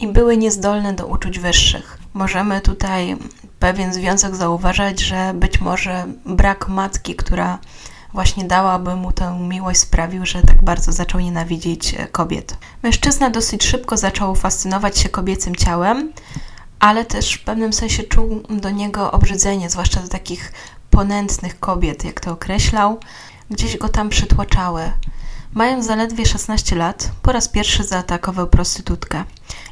i były niezdolne do uczuć wyższych. Możemy tutaj pewien związek zauważać, że być może brak matki, która właśnie dałaby mu tę miłość, sprawił, że tak bardzo zaczął nienawidzić e, kobiet. Mężczyzna dosyć szybko zaczął fascynować się kobiecym ciałem, ale też w pewnym sensie czuł do niego obrzydzenie, zwłaszcza do takich ponętnych kobiet, jak to określał, gdzieś go tam przytłaczały. Mając zaledwie 16 lat, po raz pierwszy zaatakował prostytutkę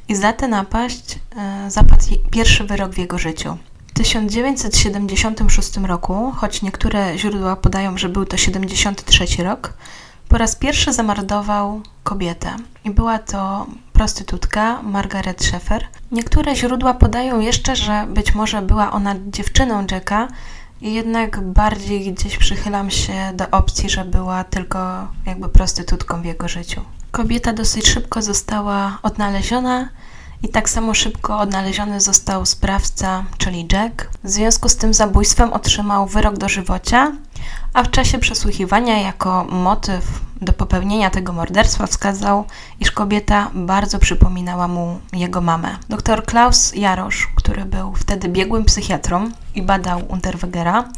i za tę napaść e, zapadł pierwszy wyrok w jego życiu. W 1976 roku, choć niektóre źródła podają, że był to 73 rok, po raz pierwszy zamordował kobietę i była to prostytutka Margaret Schaeffer. Niektóre źródła podają jeszcze, że być może była ona dziewczyną Jacka, jednak bardziej gdzieś przychylam się do opcji, że była tylko jakby prostytutką w jego życiu. Kobieta dosyć szybko została odnaleziona i tak samo szybko odnaleziony został sprawca, czyli Jack. W związku z tym zabójstwem otrzymał wyrok dożywocia, a w czasie przesłuchiwania jako motyw do popełnienia tego morderstwa wskazał, iż kobieta bardzo przypominała mu jego mamę. Dr Klaus Jarosz, który był wtedy biegłym psychiatrą i badał Unterwegera,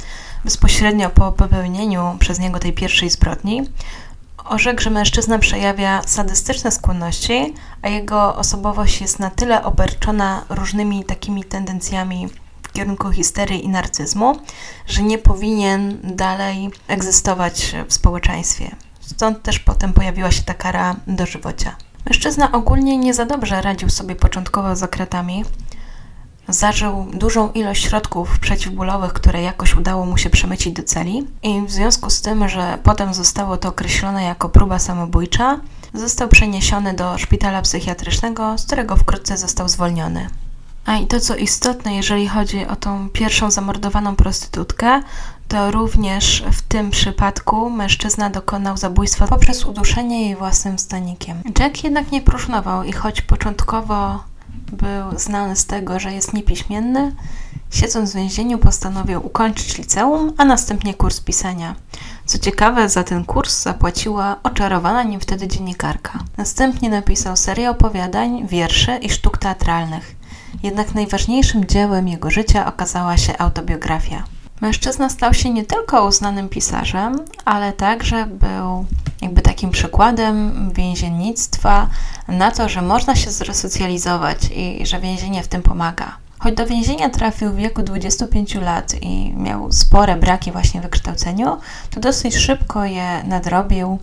bezpośrednio po popełnieniu przez niego tej pierwszej zbrodni, Orzekł, że mężczyzna przejawia sadystyczne skłonności, a jego osobowość jest na tyle obarczona różnymi takimi tendencjami, kierunku histerii i narcyzmu, że nie powinien dalej egzystować w społeczeństwie. Stąd też potem pojawiła się ta kara dożywocia. Mężczyzna ogólnie nie za dobrze radził sobie początkowo z okretami. Zażył dużą ilość środków przeciwbólowych, które jakoś udało mu się przemycić do celi, i w związku z tym, że potem zostało to określone jako próba samobójcza, został przeniesiony do szpitala psychiatrycznego, z którego wkrótce został zwolniony. A i to, co istotne, jeżeli chodzi o tą pierwszą zamordowaną prostytutkę, to również w tym przypadku mężczyzna dokonał zabójstwa poprzez uduszenie jej własnym stanikiem. Jack jednak nie próżnował i choć początkowo był znany z tego, że jest niepiśmienny, siedząc w więzieniu postanowił ukończyć liceum, a następnie kurs pisania. Co ciekawe, za ten kurs zapłaciła oczarowana nim wtedy dziennikarka. Następnie napisał serię opowiadań, wierszy i sztuk teatralnych. Jednak najważniejszym dziełem jego życia okazała się autobiografia. Mężczyzna stał się nie tylko uznanym pisarzem, ale także był jakby takim przykładem więziennictwa na to, że można się zresocjalizować i że więzienie w tym pomaga. Choć do więzienia trafił w wieku 25 lat i miał spore braki właśnie w wykształceniu, to dosyć szybko je nadrobił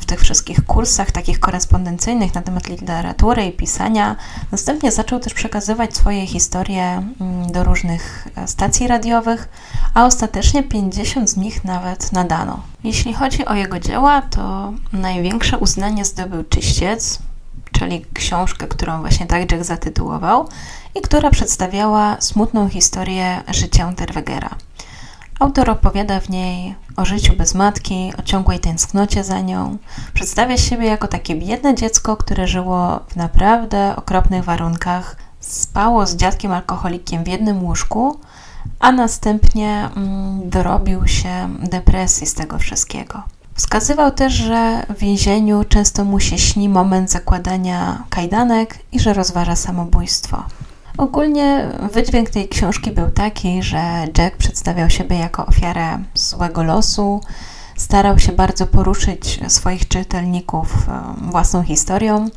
w tych wszystkich kursach takich korespondencyjnych na temat literatury i pisania. Następnie zaczął też przekazywać swoje historie mm, do różnych e, stacji radiowych, a ostatecznie 50 z nich nawet nadano. Jeśli chodzi o jego dzieła, to największe uznanie zdobył Czyściec, czyli książkę, którą właśnie tak Jack zatytułował i która przedstawiała smutną historię życia Unterwegera. Autor opowiada w niej o życiu bez matki, o ciągłej tęsknocie za nią. Przedstawia siebie jako takie biedne dziecko, które żyło w naprawdę okropnych warunkach. Spało z dziadkiem alkoholikiem w jednym łóżku, a następnie mm, dorobił się depresji z tego wszystkiego. Wskazywał też, że w więzieniu często mu się śni moment zakładania kajdanek i że rozważa samobójstwo. Ogólnie wydźwięk tej książki był taki, że Jack przedstawiał siebie jako ofiarę złego losu, starał się bardzo poruszyć swoich czytelników własną historią.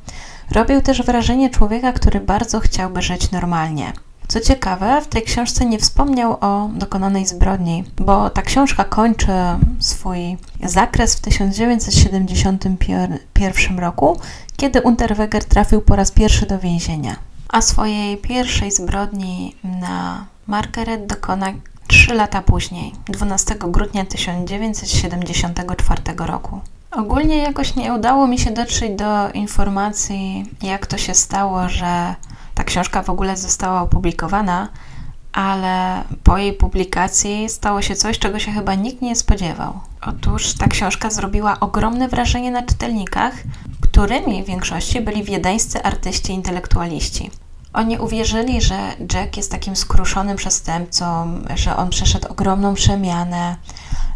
Robił też wrażenie człowieka, który bardzo chciałby żyć normalnie. Co ciekawe, w tej książce nie wspomniał o dokonanej zbrodni, bo ta książka kończy swój zakres w 1971 roku, kiedy Unterweger trafił po raz pierwszy do więzienia a swojej pierwszej zbrodni na Margaret dokona 3 lata później, 12 grudnia 1974 roku. Ogólnie jakoś nie udało mi się dotrzeć do informacji, jak to się stało, że ta książka w ogóle została opublikowana, ale po jej publikacji stało się coś, czego się chyba nikt nie spodziewał. Otóż ta książka zrobiła ogromne wrażenie na czytelnikach, którymi w większości byli wiedeńscy artyści intelektualiści. Oni uwierzyli, że Jack jest takim skruszonym przestępcą, że on przeszedł ogromną przemianę,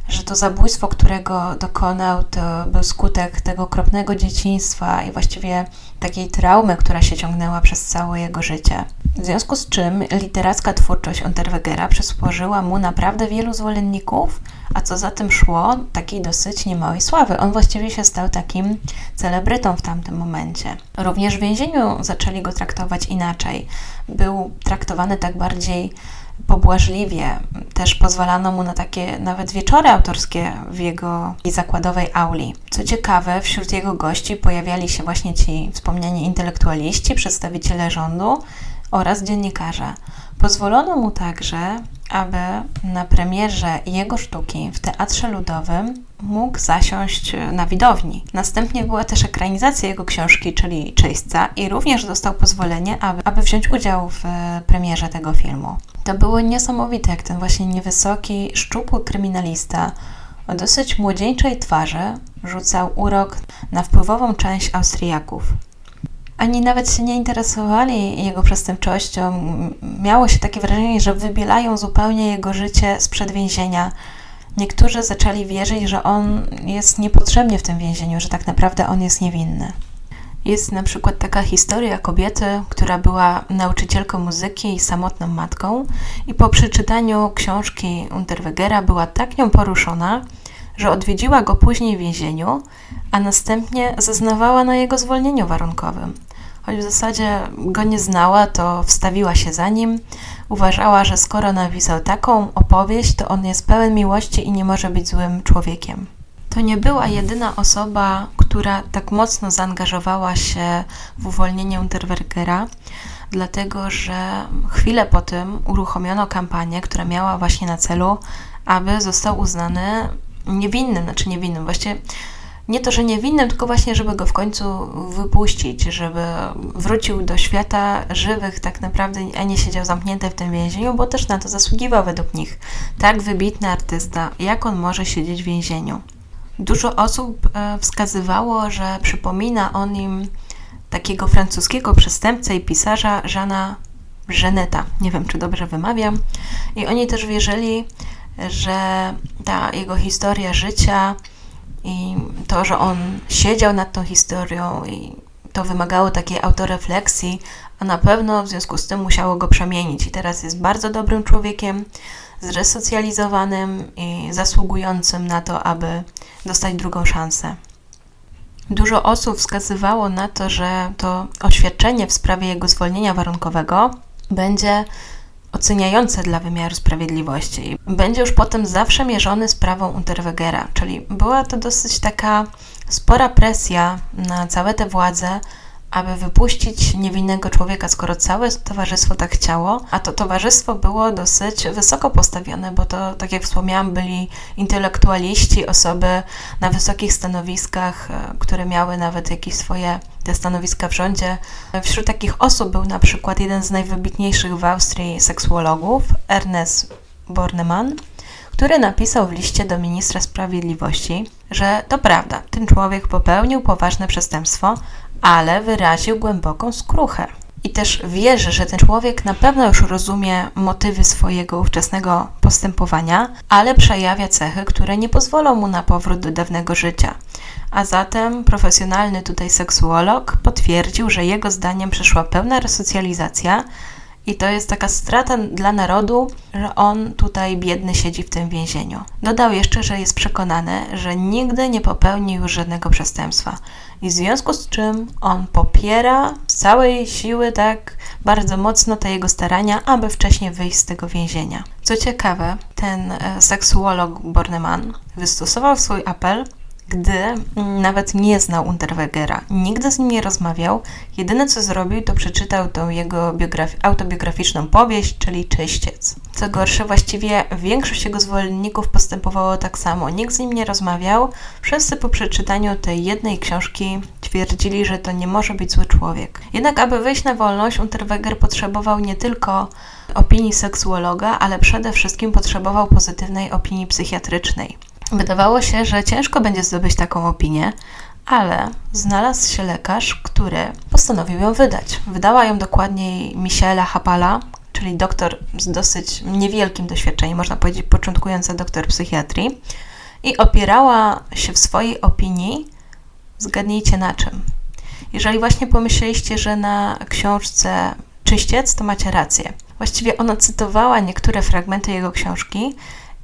że to zabójstwo, którego dokonał, to był skutek tego okropnego dzieciństwa i właściwie takiej traumy, która się ciągnęła przez całe jego życie. W związku z czym literacka twórczość Unterwegera przysporzyła mu naprawdę wielu zwolenników, a co za tym szło, takiej dosyć niemałej sławy. On właściwie się stał takim celebrytą w tamtym momencie. Również w więzieniu zaczęli go traktować inaczej. Był traktowany tak bardziej pobłażliwie. Też pozwalano mu na takie nawet wieczory autorskie w jego zakładowej auli. Co ciekawe, wśród jego gości pojawiali się właśnie ci wspomniani intelektualiści, przedstawiciele rządu oraz dziennikarze. Pozwolono mu także, aby na premierze jego sztuki w Teatrze Ludowym mógł zasiąść na widowni. Następnie była też ekranizacja jego książki, czyli Czyśćca i również dostał pozwolenie, aby, aby wziąć udział w premierze tego filmu. To było niesamowite, jak ten właśnie niewysoki, szczupły kryminalista o dosyć młodzieńczej twarzy rzucał urok na wpływową część Austriaków. Ani nawet się nie interesowali jego przestępczością. Miało się takie wrażenie, że wybielają zupełnie jego życie sprzed więzienia. Niektórzy zaczęli wierzyć, że on jest niepotrzebnie w tym więzieniu, że tak naprawdę on jest niewinny. Jest na przykład taka historia kobiety, która była nauczycielką muzyki i samotną matką, i po przeczytaniu książki Unterwegera była tak nią poruszona, że odwiedziła go później w więzieniu, a następnie zeznawała na jego zwolnieniu warunkowym. Choć w zasadzie go nie znała, to wstawiła się za nim. Uważała, że skoro napisał taką opowieść, to on jest pełen miłości i nie może być złym człowiekiem. To nie była jedyna osoba, która tak mocno zaangażowała się w uwolnienie Unterwergera, dlatego że chwilę po tym uruchomiono kampanię, która miała właśnie na celu, aby został uznany niewinnym, znaczy niewinnym, właściwie nie to, że niewinnym, tylko właśnie, żeby go w końcu wypuścić, żeby wrócił do świata żywych tak naprawdę, a nie siedział zamknięty w tym więzieniu, bo też na to zasługiwał według nich. Tak wybitny artysta, jak on może siedzieć w więzieniu? Dużo osób e, wskazywało, że przypomina on im takiego francuskiego przestępcę i pisarza Żana Żeneta. Nie wiem, czy dobrze wymawiam. I oni też wierzyli, że ta jego historia życia i to, że on siedział nad tą historią i to wymagało takiej autorefleksji, a na pewno w związku z tym musiało go przemienić. I teraz jest bardzo dobrym człowiekiem, zresocjalizowanym i zasługującym na to, aby dostać drugą szansę. Dużo osób wskazywało na to, że to oświadczenie w sprawie jego zwolnienia warunkowego będzie oceniające dla wymiaru sprawiedliwości. Będzie już potem zawsze mierzony sprawą Unterwegera, czyli była to dosyć taka spora presja na całe te władze, aby wypuścić niewinnego człowieka, skoro całe towarzystwo tak chciało, a to towarzystwo było dosyć wysoko postawione, bo to, tak jak wspomniałam, byli intelektualiści, osoby na wysokich stanowiskach, e, które miały nawet jakieś swoje te stanowiska w rządzie. Wśród takich osób był na przykład jeden z najwybitniejszych w Austrii seksuologów, Ernest Bornemann, który napisał w liście do ministra sprawiedliwości, że to prawda, ten człowiek popełnił poważne przestępstwo, ale wyraził głęboką skruchę. I też wierzy, że ten człowiek na pewno już rozumie motywy swojego ówczesnego postępowania, ale przejawia cechy, które nie pozwolą mu na powrót do dawnego życia. A zatem profesjonalny tutaj seksuolog potwierdził, że jego zdaniem przyszła pełna resocjalizacja i to jest taka strata dla narodu, że on tutaj biedny siedzi w tym więzieniu. Dodał jeszcze, że jest przekonany, że nigdy nie popełni już żadnego przestępstwa. I w związku z czym on popiera z całej siły tak bardzo mocno te jego starania, aby wcześniej wyjść z tego więzienia. Co ciekawe, ten e, seksuolog Bornemann wystosował swój apel gdy nawet nie znał Unterwegera, nigdy z nim nie rozmawiał. Jedyne co zrobił, to przeczytał tą jego autobiograficzną powieść, czyli Czyściec. Co gorsze, właściwie większość jego zwolenników postępowało tak samo. Nikt z nim nie rozmawiał. Wszyscy po przeczytaniu tej jednej książki twierdzili, że to nie może być zły człowiek. Jednak, aby wyjść na wolność, Unterweger potrzebował nie tylko opinii seksuologa, ale przede wszystkim potrzebował pozytywnej opinii psychiatrycznej. Wydawało się, że ciężko będzie zdobyć taką opinię, ale znalazł się lekarz, który postanowił ją wydać. Wydała ją dokładniej Michaela Hapala, czyli doktor z dosyć niewielkim doświadczeniem, można powiedzieć początkująca doktor psychiatrii, i opierała się w swojej opinii, zgadnijcie na czym. Jeżeli właśnie pomyśleliście, że na książce Czyściec, to macie rację. Właściwie ona cytowała niektóre fragmenty jego książki,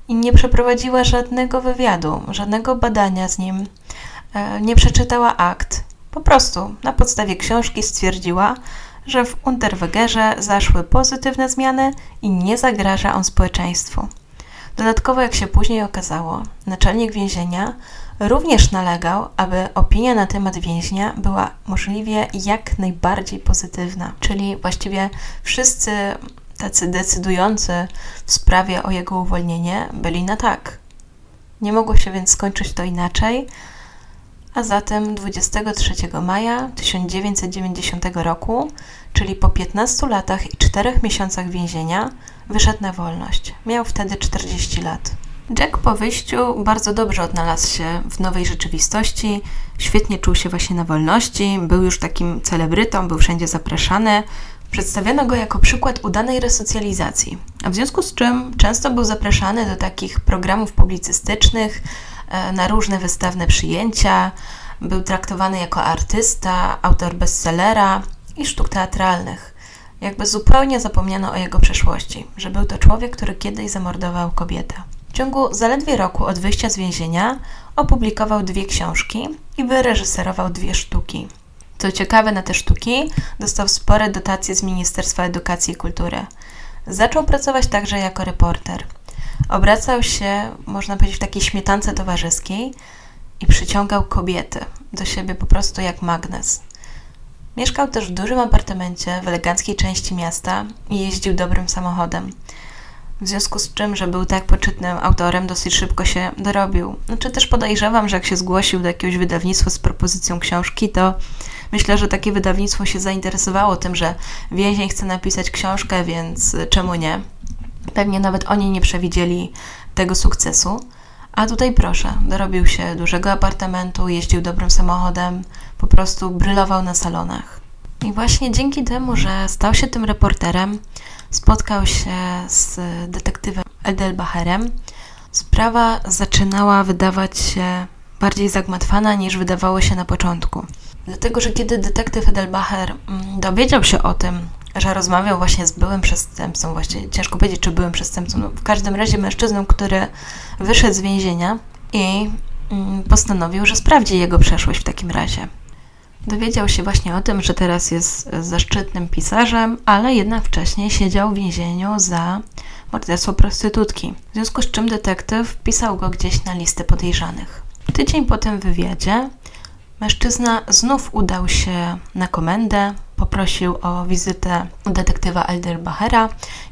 i nie przeprowadziła żadnego wywiadu, żadnego badania z nim, e, nie przeczytała akt. Po prostu na podstawie książki stwierdziła, że w Unterwegerze zaszły pozytywne zmiany i nie zagraża on społeczeństwu. Dodatkowo, jak się później okazało, naczelnik więzienia również nalegał, aby opinia na temat więźnia była możliwie jak najbardziej pozytywna. Czyli właściwie wszyscy tacy decydujący w sprawie o jego uwolnienie byli na tak. Nie mogło się więc skończyć to inaczej, a zatem 23 maja 1990 roku, czyli po 15 latach i 4 miesiącach więzienia, wyszedł na wolność. Miał wtedy 40 lat. Jack po wyjściu bardzo dobrze odnalazł się w nowej rzeczywistości, świetnie czuł się właśnie na wolności, był już takim celebrytą, był wszędzie zapraszany, Przedstawiano go jako przykład udanej resocjalizacji, a w związku z czym często był zapraszany do takich programów publicystycznych, e, na różne wystawne przyjęcia, był traktowany jako artysta, autor bestsellera i sztuk teatralnych. Jakby zupełnie zapomniano o jego przeszłości, że był to człowiek, który kiedyś zamordował kobietę. W ciągu zaledwie roku od wyjścia z więzienia opublikował dwie książki i wyreżyserował dwie sztuki. Co ciekawe, na te sztuki dostał spore dotacje z Ministerstwa Edukacji i Kultury. Zaczął pracować także jako reporter. Obracał się, można powiedzieć, w takiej śmietance towarzyskiej i przyciągał kobiety do siebie po prostu jak magnes. Mieszkał też w dużym apartamencie w eleganckiej części miasta i jeździł dobrym samochodem. W związku z czym, że był tak poczytnym autorem, dosyć szybko się dorobił. Znaczy też podejrzewam, że jak się zgłosił do jakiegoś wydawnictwa z propozycją książki, to myślę, że takie wydawnictwo się zainteresowało tym, że więzień chce napisać książkę, więc czemu nie? Pewnie nawet oni nie przewidzieli tego sukcesu. A tutaj proszę, dorobił się dużego apartamentu, jeździł dobrym samochodem, po prostu brylował na salonach. I właśnie dzięki temu, że stał się tym reporterem, spotkał się z detektywem Edelbacherem, sprawa zaczynała wydawać się bardziej zagmatwana niż wydawało się na początku. Dlatego, że kiedy detektyw Edelbacher mm, dowiedział się o tym, że rozmawiał właśnie z byłym przestępcą, właśnie ciężko powiedzieć, czy byłym przestępcą, no w każdym razie mężczyzną, który wyszedł z więzienia i mm, postanowił, że sprawdzi jego przeszłość w takim razie. Dowiedział się właśnie o tym, że teraz jest zaszczytnym pisarzem, ale jednak wcześniej siedział w więzieniu za morderstwo prostytutki. W związku z czym detektyw wpisał go gdzieś na listę podejrzanych. Tydzień po tym wywiadzie mężczyzna znów udał się na komendę, poprosił o wizytę detektywa Elderbachera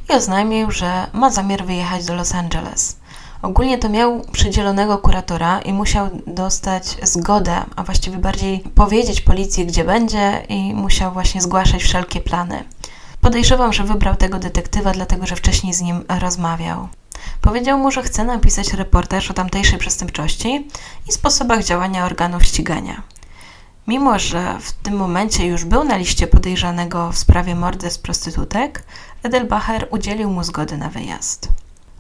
i oznajmił, że ma zamiar wyjechać do Los Angeles. Ogólnie to miał przydzielonego kuratora i musiał dostać zgodę, a właściwie bardziej powiedzieć policji, gdzie będzie i musiał właśnie zgłaszać wszelkie plany. Podejrzewam, że wybrał tego detektywa, dlatego że wcześniej z nim rozmawiał. Powiedział mu, że chce napisać reportaż o tamtejszej przestępczości i sposobach działania organów ścigania. Mimo, że w tym momencie już był na liście podejrzanego w sprawie morderstw prostytutek, Edelbacher udzielił mu zgody na wyjazd.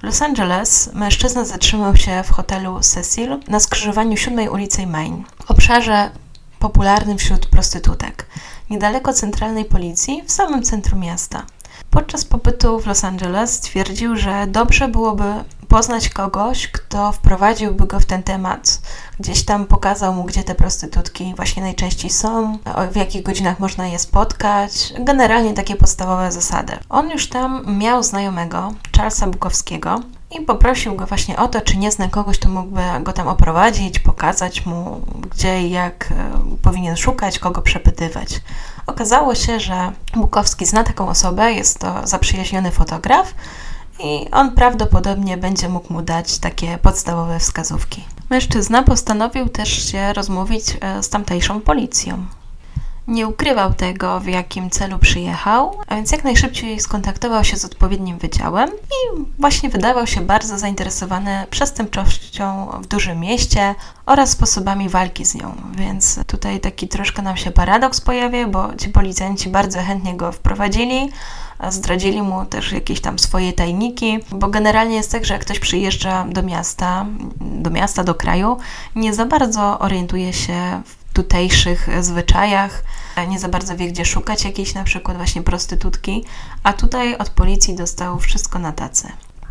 Los Angeles mężczyzna zatrzymał się w hotelu Cecil na skrzyżowaniu 7 ulicy Main, popularnym popularnym wśród prostytutek, niedaleko centralnej policji, w samym centrum miasta. Podczas pobytu w Los Angeles stwierdził, że dobrze byłoby poznać kogoś, kto wprowadziłby go w ten temat. Gdzieś tam pokazał mu, gdzie te prostytutki właśnie najczęściej są, w jakich godzinach można je spotkać. Generalnie takie podstawowe zasady. On już tam miał znajomego, Charlesa Bukowskiego, i poprosił go właśnie o to, czy nie zna kogoś, kto mógłby go tam oprowadzić, pokazać mu, gdzie i jak e, powinien szukać, kogo przepytywać. Okazało się, że Bukowski zna taką osobę, jest to zaprzyjaźniony fotograf i on prawdopodobnie będzie mógł mu dać takie podstawowe wskazówki. Mężczyzna postanowił też się rozmówić e, z tamtejszą policją. Nie ukrywał tego, w jakim celu przyjechał, a więc jak najszybciej skontaktował się z odpowiednim wydziałem i właśnie wydawał się bardzo zainteresowany przestępczością w dużym mieście oraz sposobami walki z nią. Więc tutaj taki troszkę nam się paradoks pojawia, bo ci policjanci bardzo chętnie go wprowadzili, zdradzili mu też jakieś tam swoje tajniki, bo generalnie jest tak, że jak ktoś przyjeżdża do miasta, do miasta, do kraju, nie za bardzo orientuje się w tutejszych zwyczajach, nie za bardzo wie, gdzie szukać jakiejś na przykład właśnie prostytutki, a tutaj od policji dostał wszystko na tacy.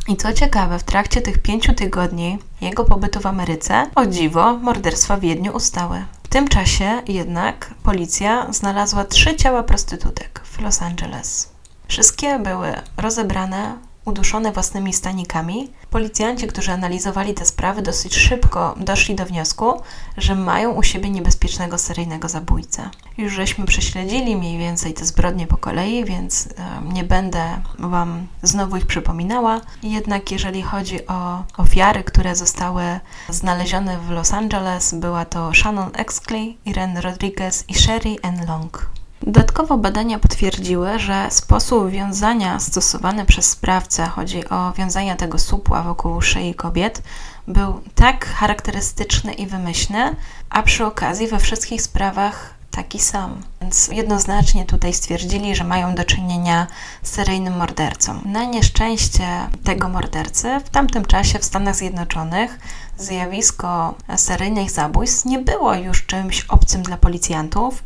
I co ciekawe, w trakcie tych pięciu tygodni jego pobytu w Ameryce, o dziwo, morderstwa w Wiedniu ustały. W tym czasie jednak policja znalazła trzy ciała prostytutek w Los Angeles. Wszystkie były rozebrane, uduszone własnymi stanikami, policjanci, którzy analizowali te sprawy, dosyć szybko doszli do wniosku, że mają u siebie niebezpiecznego seryjnego zabójcę. Już żeśmy prześledzili mniej więcej te zbrodnie po kolei, więc nie będę Wam znowu ich przypominała. Jednak jeżeli chodzi o ofiary, które zostały znalezione w Los Angeles, była to Shannon Exley, Irene Rodriguez i Sherry N. Long. Dodatkowo badania potwierdziły, że sposób wiązania stosowany przez sprawcę, chodzi o wiązanie tego supła wokół szyi kobiet, był tak charakterystyczny i wymyślny, a przy okazji we wszystkich sprawach taki sam. Więc jednoznacznie tutaj stwierdzili, że mają do czynienia z seryjnym mordercą. Na nieszczęście tego mordercy w tamtym czasie w Stanach Zjednoczonych zjawisko seryjnych zabójstw nie było już czymś obcym dla policjantów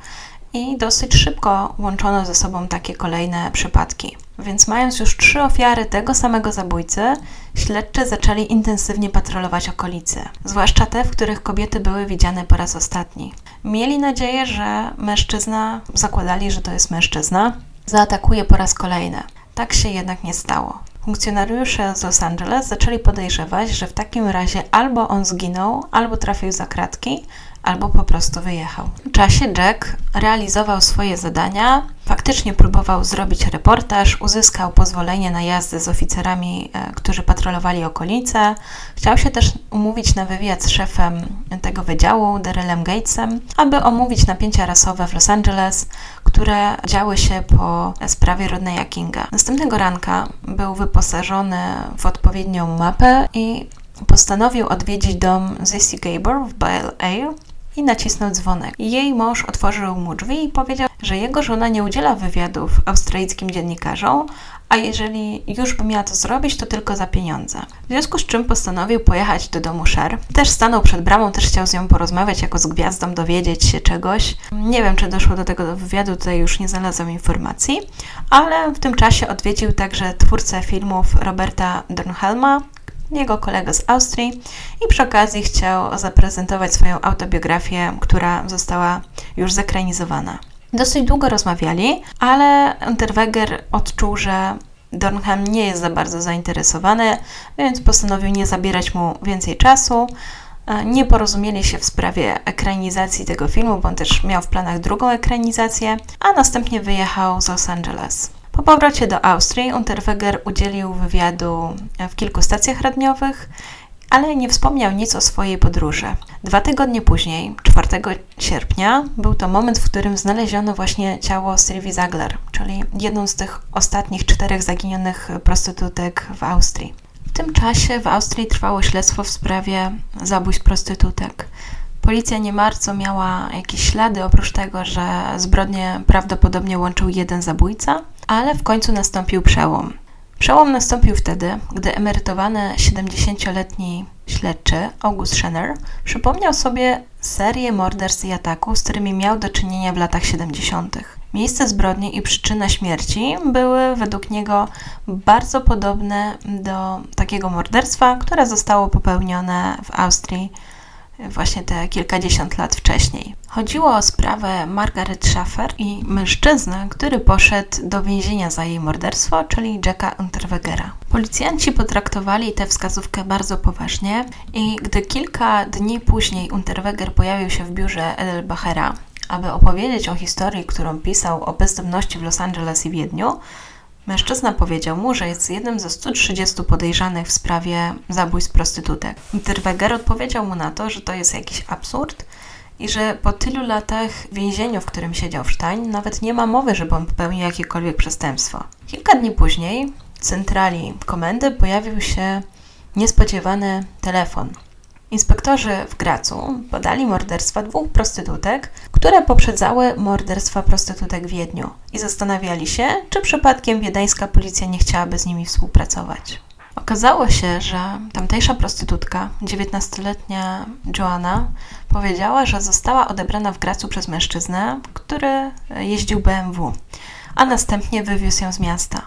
i dosyć szybko łączono ze sobą takie kolejne przypadki. Więc mając już trzy ofiary tego samego zabójcy, śledczy zaczęli intensywnie patrolować okolice, zwłaszcza te, w których kobiety były widziane po raz ostatni. Mieli nadzieję, że mężczyzna, zakładali, że to jest mężczyzna, zaatakuje po raz kolejny. Tak się jednak nie stało. Funkcjonariusze z Los Angeles zaczęli podejrzewać, że w takim razie albo on zginął, albo trafił za kratki, albo po prostu wyjechał. W czasie Jack realizował swoje zadania, faktycznie próbował zrobić reportaż, uzyskał pozwolenie na jazdę z oficerami, e, którzy patrolowali okolice. Chciał się też umówić na wywiad z szefem tego wydziału, Darylem Gatesem, aby omówić napięcia rasowe w Los Angeles, które działy się po sprawie Rodneya Kinga. Następnego ranka był wyposażony w odpowiednią mapę i postanowił odwiedzić dom Zissy Gabor w Belle Air, i nacisnął dzwonek. Jej mąż otworzył mu drzwi i powiedział, że jego żona nie udziela wywiadów australijskim dziennikarzom, a jeżeli już by miała to zrobić, to tylko za pieniądze. W związku z czym postanowił pojechać do domu Sher. Też stanął przed bramą, też chciał z nią porozmawiać jako z gwiazdą, dowiedzieć się czegoś. Nie wiem, czy doszło do tego wywiadu, tutaj już nie znalazłam informacji, ale w tym czasie odwiedził także twórcę filmów Roberta Dornhelma, jego kolega z Austrii i przy okazji chciał zaprezentować swoją autobiografię, która została już zekranizowana. Dosyć długo rozmawiali, ale Unterweger odczuł, że Dornham nie jest za bardzo zainteresowany, więc postanowił nie zabierać mu więcej czasu. E, nie porozumieli się w sprawie ekranizacji tego filmu, bo on też miał w planach drugą ekranizację, a następnie wyjechał z Los Angeles. Po powrocie do Austrii Unterweger udzielił wywiadu w kilku stacjach radiowych, ale nie wspomniał nic o swojej podróży. Dwa tygodnie później, 4 sierpnia, był to moment, w którym znaleziono właśnie ciało Sylwii Zagler, czyli jedną z tych ostatnich czterech zaginionych prostytutek w Austrii. W tym czasie w Austrii trwało śledztwo w sprawie zabójstw prostytutek. Policja nie bardzo miała jakieś ślady, oprócz tego, że zbrodnie prawdopodobnie łączył jeden zabójca, ale w końcu nastąpił przełom. Przełom nastąpił wtedy, gdy emerytowany 70-letni śledczy August Schenner przypomniał sobie serię morderstw i ataków, z którymi miał do czynienia w latach 70. Miejsce zbrodni i przyczyna śmierci były według niego bardzo podobne do takiego morderstwa, które zostało popełnione w Austrii właśnie te kilkadziesiąt lat wcześniej. Chodziło o sprawę Margaret Schaffer i mężczyznę, który poszedł do więzienia za jej morderstwo, czyli Jacka Unterwegera. Policjanci potraktowali tę wskazówkę bardzo poważnie i gdy kilka dni później Unterweger pojawił się w biurze Edelbachera, aby opowiedzieć o historii, którą pisał o bezdomności w Los Angeles i Wiedniu, Mężczyzna powiedział mu, że jest jednym ze 130 podejrzanych w sprawie zabójstw prostytutek. Interweger odpowiedział mu na to, że to jest jakiś absurd i że po tylu latach więzieniu, w którym siedział Stein, nawet nie ma mowy, żeby on popełnił jakiekolwiek przestępstwo. Kilka dni później w centrali komendy pojawił się niespodziewany telefon Inspektorzy w Gracu podali morderstwa dwóch prostytutek, które poprzedzały morderstwa prostytutek w Wiedniu i zastanawiali się, czy przypadkiem wiedeńska policja nie chciałaby z nimi współpracować. Okazało się, że tamtejsza prostytutka, 19-letnia Joanna, powiedziała, że została odebrana w Gracu przez mężczyznę, który jeździł BMW, a następnie wywiózł ją z miasta.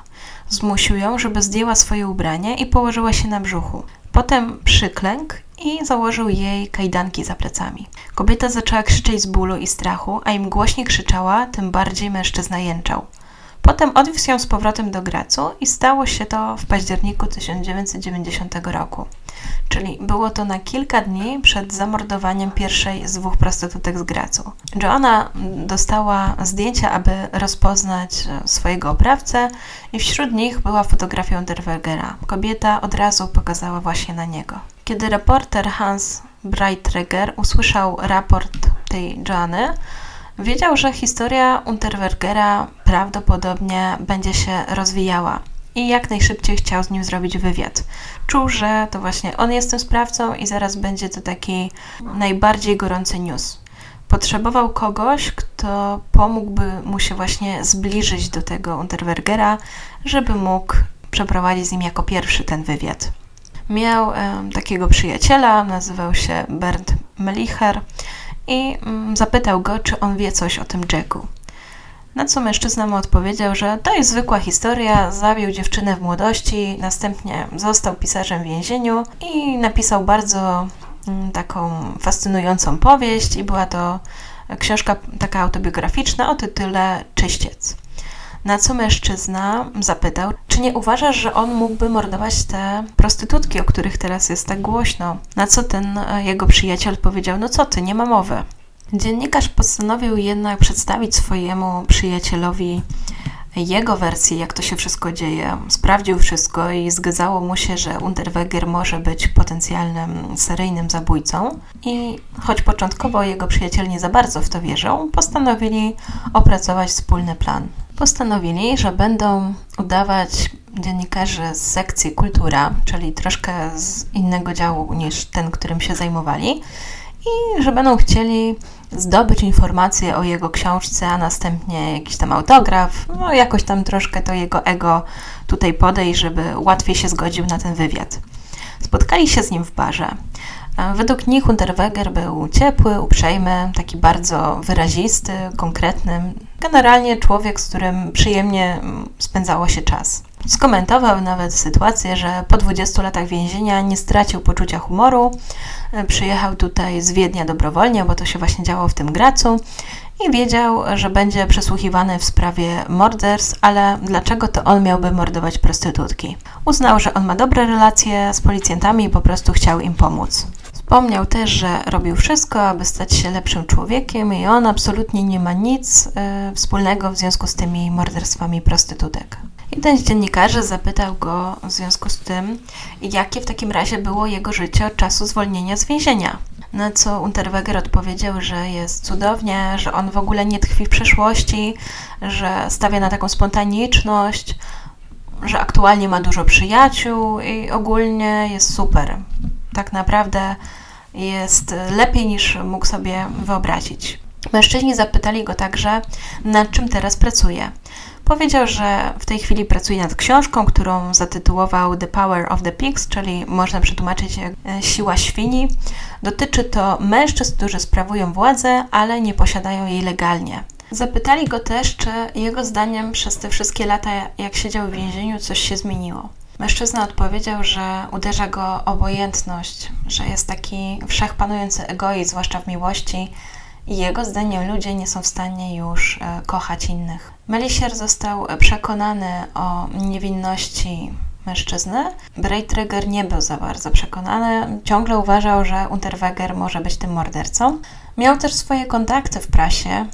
Zmusił ją, żeby zdjęła swoje ubranie i położyła się na brzuchu. Potem przyklękł i założył jej kajdanki za plecami. Kobieta zaczęła krzyczeć z bólu i strachu, a im głośniej krzyczała, tym bardziej mężczyzna jęczał. Potem odwiózł ją z powrotem do Gracu i stało się to w październiku 1990 roku. Czyli było to na kilka dni przed zamordowaniem pierwszej z dwóch prostytutek z Gracu. Joanna dostała zdjęcia, aby rozpoznać e, swojego oprawcę i wśród nich była fotografia Unterwegera. Kobieta od razu pokazała właśnie na niego. Kiedy reporter Hans Breitreger usłyszał raport tej Joanny, wiedział, że historia Unterwegera prawdopodobnie będzie się rozwijała i jak najszybciej chciał z nim zrobić wywiad. Czuł, że to właśnie on jest tym sprawcą i zaraz będzie to taki najbardziej gorący news. Potrzebował kogoś, kto pomógłby mu się właśnie zbliżyć do tego Unterwergera, żeby mógł przeprowadzić z nim jako pierwszy ten wywiad. Miał takiego przyjaciela, nazywał się Bernd Melicher i mm, zapytał go, czy on wie coś o tym Jacku. Na co mężczyzna mu odpowiedział, że to jest zwykła historia, zabił dziewczynę w młodości, następnie został pisarzem w więzieniu i napisał bardzo mm, taką fascynującą powieść i była to książka taka autobiograficzna o tytule Czyściec. Na co mężczyzna zapytał, czy nie uważasz, że on mógłby mordować te prostytutki, o których teraz jest tak głośno? Na co ten e, jego przyjaciel powiedział, no co ty, nie ma mowy. Dziennikarz postanowił jednak przedstawić swojemu przyjacielowi jego wersję, jak to się wszystko dzieje. Sprawdził wszystko i zgadzało mu się, że Unterweger może być potencjalnym seryjnym zabójcą. I choć początkowo jego przyjaciel nie za bardzo w to wierzył, postanowili opracować wspólny plan. Postanowili, że będą udawać dziennikarzy z sekcji kultura, czyli troszkę z innego działu niż ten, którym się zajmowali, i że będą chcieli zdobyć informacje o jego książce, a następnie jakiś tam autograf, no jakoś tam troszkę to jego ego tutaj podejść, żeby łatwiej się zgodził na ten wywiad. Spotkali się z nim w barze. Według nich Unterweger był ciepły, uprzejmy, taki bardzo wyrazisty, konkretny. Generalnie człowiek, z którym przyjemnie spędzało się czas. Skomentował nawet sytuację, że po 20 latach więzienia nie stracił poczucia humoru. Przyjechał tutaj z Wiednia dobrowolnie, bo to się właśnie działo w tym Gracu i wiedział, że będzie przesłuchiwany w sprawie morderstw, ale dlaczego to on miałby mordować prostytutki? Uznał, że on ma dobre relacje z policjantami i po prostu chciał im pomóc. Wspomniał też, że robił wszystko, aby stać się lepszym człowiekiem i on absolutnie nie ma nic y, wspólnego w związku z tymi morderstwami prostytutek. Jeden z dziennikarzy zapytał go w związku z tym, jakie w takim razie było jego życie od czasu zwolnienia z więzienia. Na co Unterweger odpowiedział, że jest cudownie, że on w ogóle nie tkwi w przeszłości, że stawia na taką spontaniczność, że aktualnie ma dużo przyjaciół i ogólnie jest super. Tak naprawdę jest lepiej niż mógł sobie wyobrazić. Mężczyźni zapytali go także, nad czym teraz pracuje. Powiedział, że w tej chwili pracuje nad książką, którą zatytułował The Power of the Pigs, czyli można przetłumaczyć jak e, Siła Świni. Dotyczy to mężczyzn, którzy sprawują władzę, ale nie posiadają jej legalnie. Zapytali go też, czy jego zdaniem przez te wszystkie lata, jak siedział w więzieniu, coś się zmieniło. Mężczyzna odpowiedział, że uderza go obojętność, że jest taki wszechpanujący egoizm, zwłaszcza w miłości, i jego zdaniem ludzie nie są w stanie już e, kochać innych. Melisier został przekonany o niewinności mężczyzny. Breitreger nie był za bardzo przekonany. Ciągle uważał, że Unterweger może być tym mordercą. Miał też swoje kontakty w prasie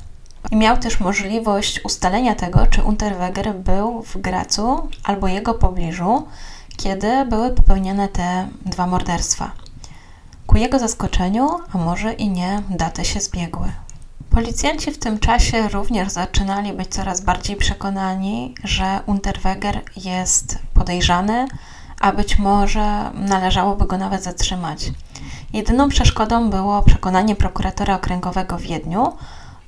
i miał też możliwość ustalenia tego, czy Unterweger był w Gracu albo jego pobliżu, kiedy były popełnione te dwa morderstwa. Ku jego zaskoczeniu, a może i nie, daty się zbiegły. Policjanci w tym czasie również zaczynali być coraz bardziej przekonani, że Unterweger jest podejrzany, a być może należałoby go nawet zatrzymać. Jedyną przeszkodą było przekonanie prokuratora okręgowego w Wiedniu,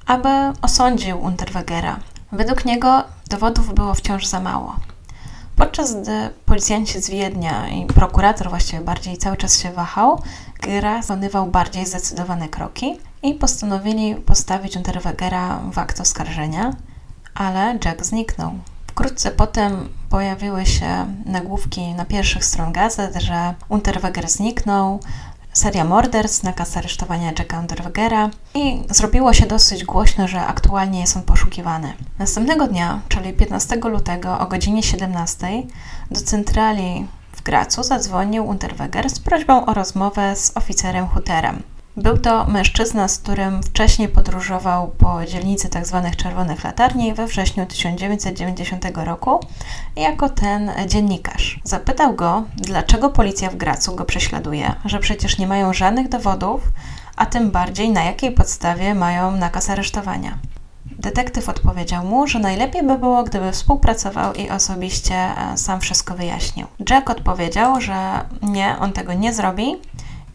aby osądził Unterwegera. Według niego dowodów było wciąż za mało. Podczas gdy policjanci z Wiednia i prokurator właściwie bardziej cały czas się wahał, Gra wykonywał bardziej zdecydowane kroki i postanowili postawić Unterwegera w akt oskarżenia, ale Jack zniknął. Wkrótce potem pojawiły się nagłówki na pierwszych stron gazet, że Unterweger zniknął, seria morderstw, nakaz aresztowania Jacka Unterwegera i zrobiło się dosyć głośno, że aktualnie jest on poszukiwany. Następnego dnia, czyli 15 lutego o godzinie 17 do centrali w Gracu zadzwonił Unterweger z prośbą o rozmowę z oficerem Huterem. Był to mężczyzna, z którym wcześniej podróżował po dzielnicy tzw. Tak Czerwonych Latarni we wrześniu 1990 roku jako ten dziennikarz. Zapytał go, dlaczego policja w Gracu go prześladuje, że przecież nie mają żadnych dowodów, a tym bardziej na jakiej podstawie mają nakaz aresztowania. Detektyw odpowiedział mu, że najlepiej by było, gdyby współpracował i osobiście e, sam wszystko wyjaśnił. Jack odpowiedział, że nie, on tego nie zrobi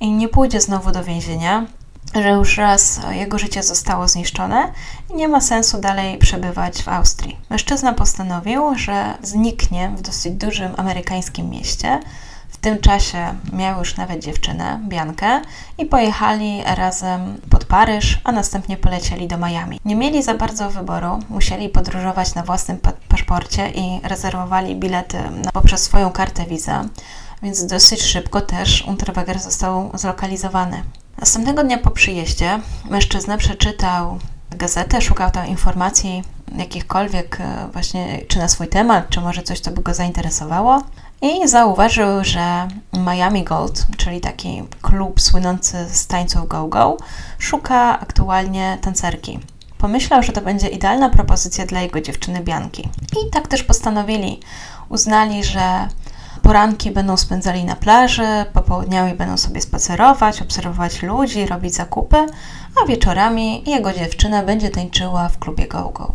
i nie pójdzie znowu do więzienia, że już raz jego życie zostało zniszczone i nie ma sensu dalej przebywać w Austrii. Mężczyzna postanowił, że zniknie w dosyć dużym amerykańskim mieście, W tym czasie miał już nawet dziewczynę, Biankę, i pojechali razem pod Paryż, a następnie polecieli do Miami. Nie mieli za bardzo wyboru, musieli podróżować na własnym paszporcie i rezerwowali bilety poprzez swoją kartę Visa, więc dosyć szybko też Unterweger został zlokalizowany. Następnego dnia po przyjeździe mężczyzna przeczytał gazetę, szukał tam informacji jakichkolwiek e, właśnie, czy na swój temat, czy może coś, co by go zainteresowało. I zauważył, że Miami Gold, czyli taki klub słynący z tańców go-go, szuka aktualnie tancerki. Pomyślał, że to będzie idealna propozycja dla jego dziewczyny Bianki. I tak też postanowili. Uznali, że poranki będą spędzali na plaży, popołudniami będą sobie spacerować, obserwować ludzi, robić zakupy, a wieczorami jego dziewczyna będzie tańczyła w klubie go-go.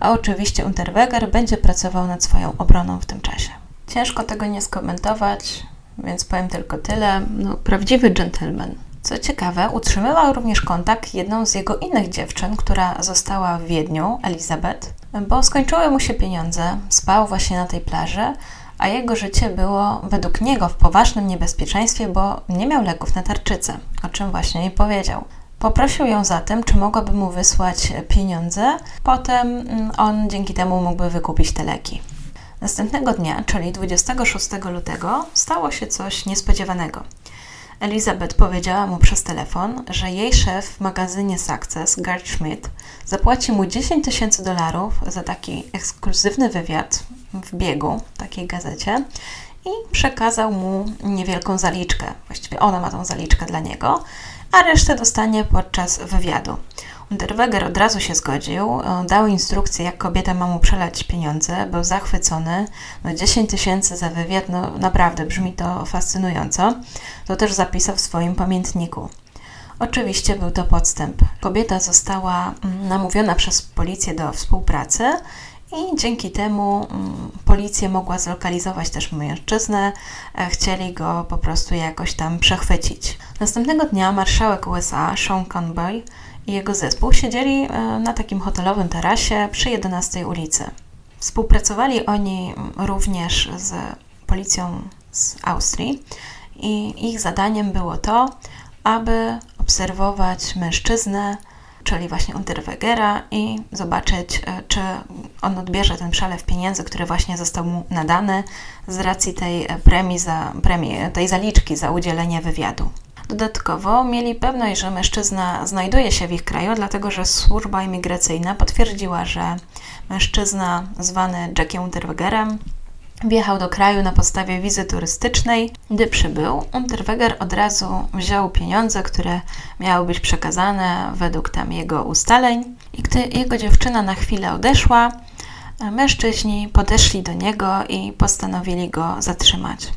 A oczywiście Unterweger będzie pracował nad swoją obroną w tym czasie. Ciężko tego nie skomentować, więc powiem tylko tyle. No, prawdziwy gentleman. Co ciekawe, utrzymywał również kontakt jedną z jego innych dziewczyn, która została w Wiedniu, Elizabeth, bo skończyły mu się pieniądze, spał właśnie na tej plaży, a jego życie było według niego w poważnym niebezpieczeństwie, bo nie miał leków na tarczycę, o czym właśnie jej powiedział. Poprosił ją zatem, czy mogłaby mu wysłać pieniądze, potem mm, on dzięki temu mógłby wykupić te leki. Następnego dnia, czyli 26 lutego, stało się coś niespodziewanego. Elizabeth powiedziała mu przez telefon, że jej szef w magazynie Success, Gerd Schmidt, zapłaci mu 10 tysięcy dolarów za taki ekskluzywny wywiad w biegu, takiej gazecie, i przekazał mu niewielką zaliczkę. Właściwie ona ma tą zaliczkę dla niego, a resztę dostanie podczas wywiadu. Unterweger od razu się zgodził, e, dał instrukcję, jak kobieta ma mu przelać pieniądze, był zachwycony. No 10 tysięcy za wywiad, no naprawdę brzmi to fascynująco. To też zapisał w swoim pamiętniku. Oczywiście był to podstęp. Kobieta została mm, namówiona przez policję do współpracy i dzięki temu mm, policja mogła zlokalizować też mężczyznę. E, chcieli go po prostu jakoś tam przechwycić. Następnego dnia marszałek USA Sean Conboy i jego zespół siedzieli e, na takim hotelowym tarasie przy 11 ulicy. Współpracowali oni również z policją z Austrii i ich zadaniem było to, aby obserwować mężczyznę, czyli właśnie Unterwegera i zobaczyć, e, czy on odbierze ten przelew pieniędzy, który właśnie został mu nadany z racji tej premii, za, premii tej zaliczki za udzielenie wywiadu. Dodatkowo mieli pewność, że mężczyzna znajduje się w ich kraju, dlatego że służba imigracyjna potwierdziła, że mężczyzna zwany Jackiem Unterwegerem wjechał do kraju na podstawie wizy turystycznej. Gdy przybył, Unterweger od razu wziął pieniądze, które miały być przekazane według tam jego ustaleń. I gdy jego dziewczyna na chwilę odeszła, mężczyźni podeszli do niego i postanowili go zatrzymać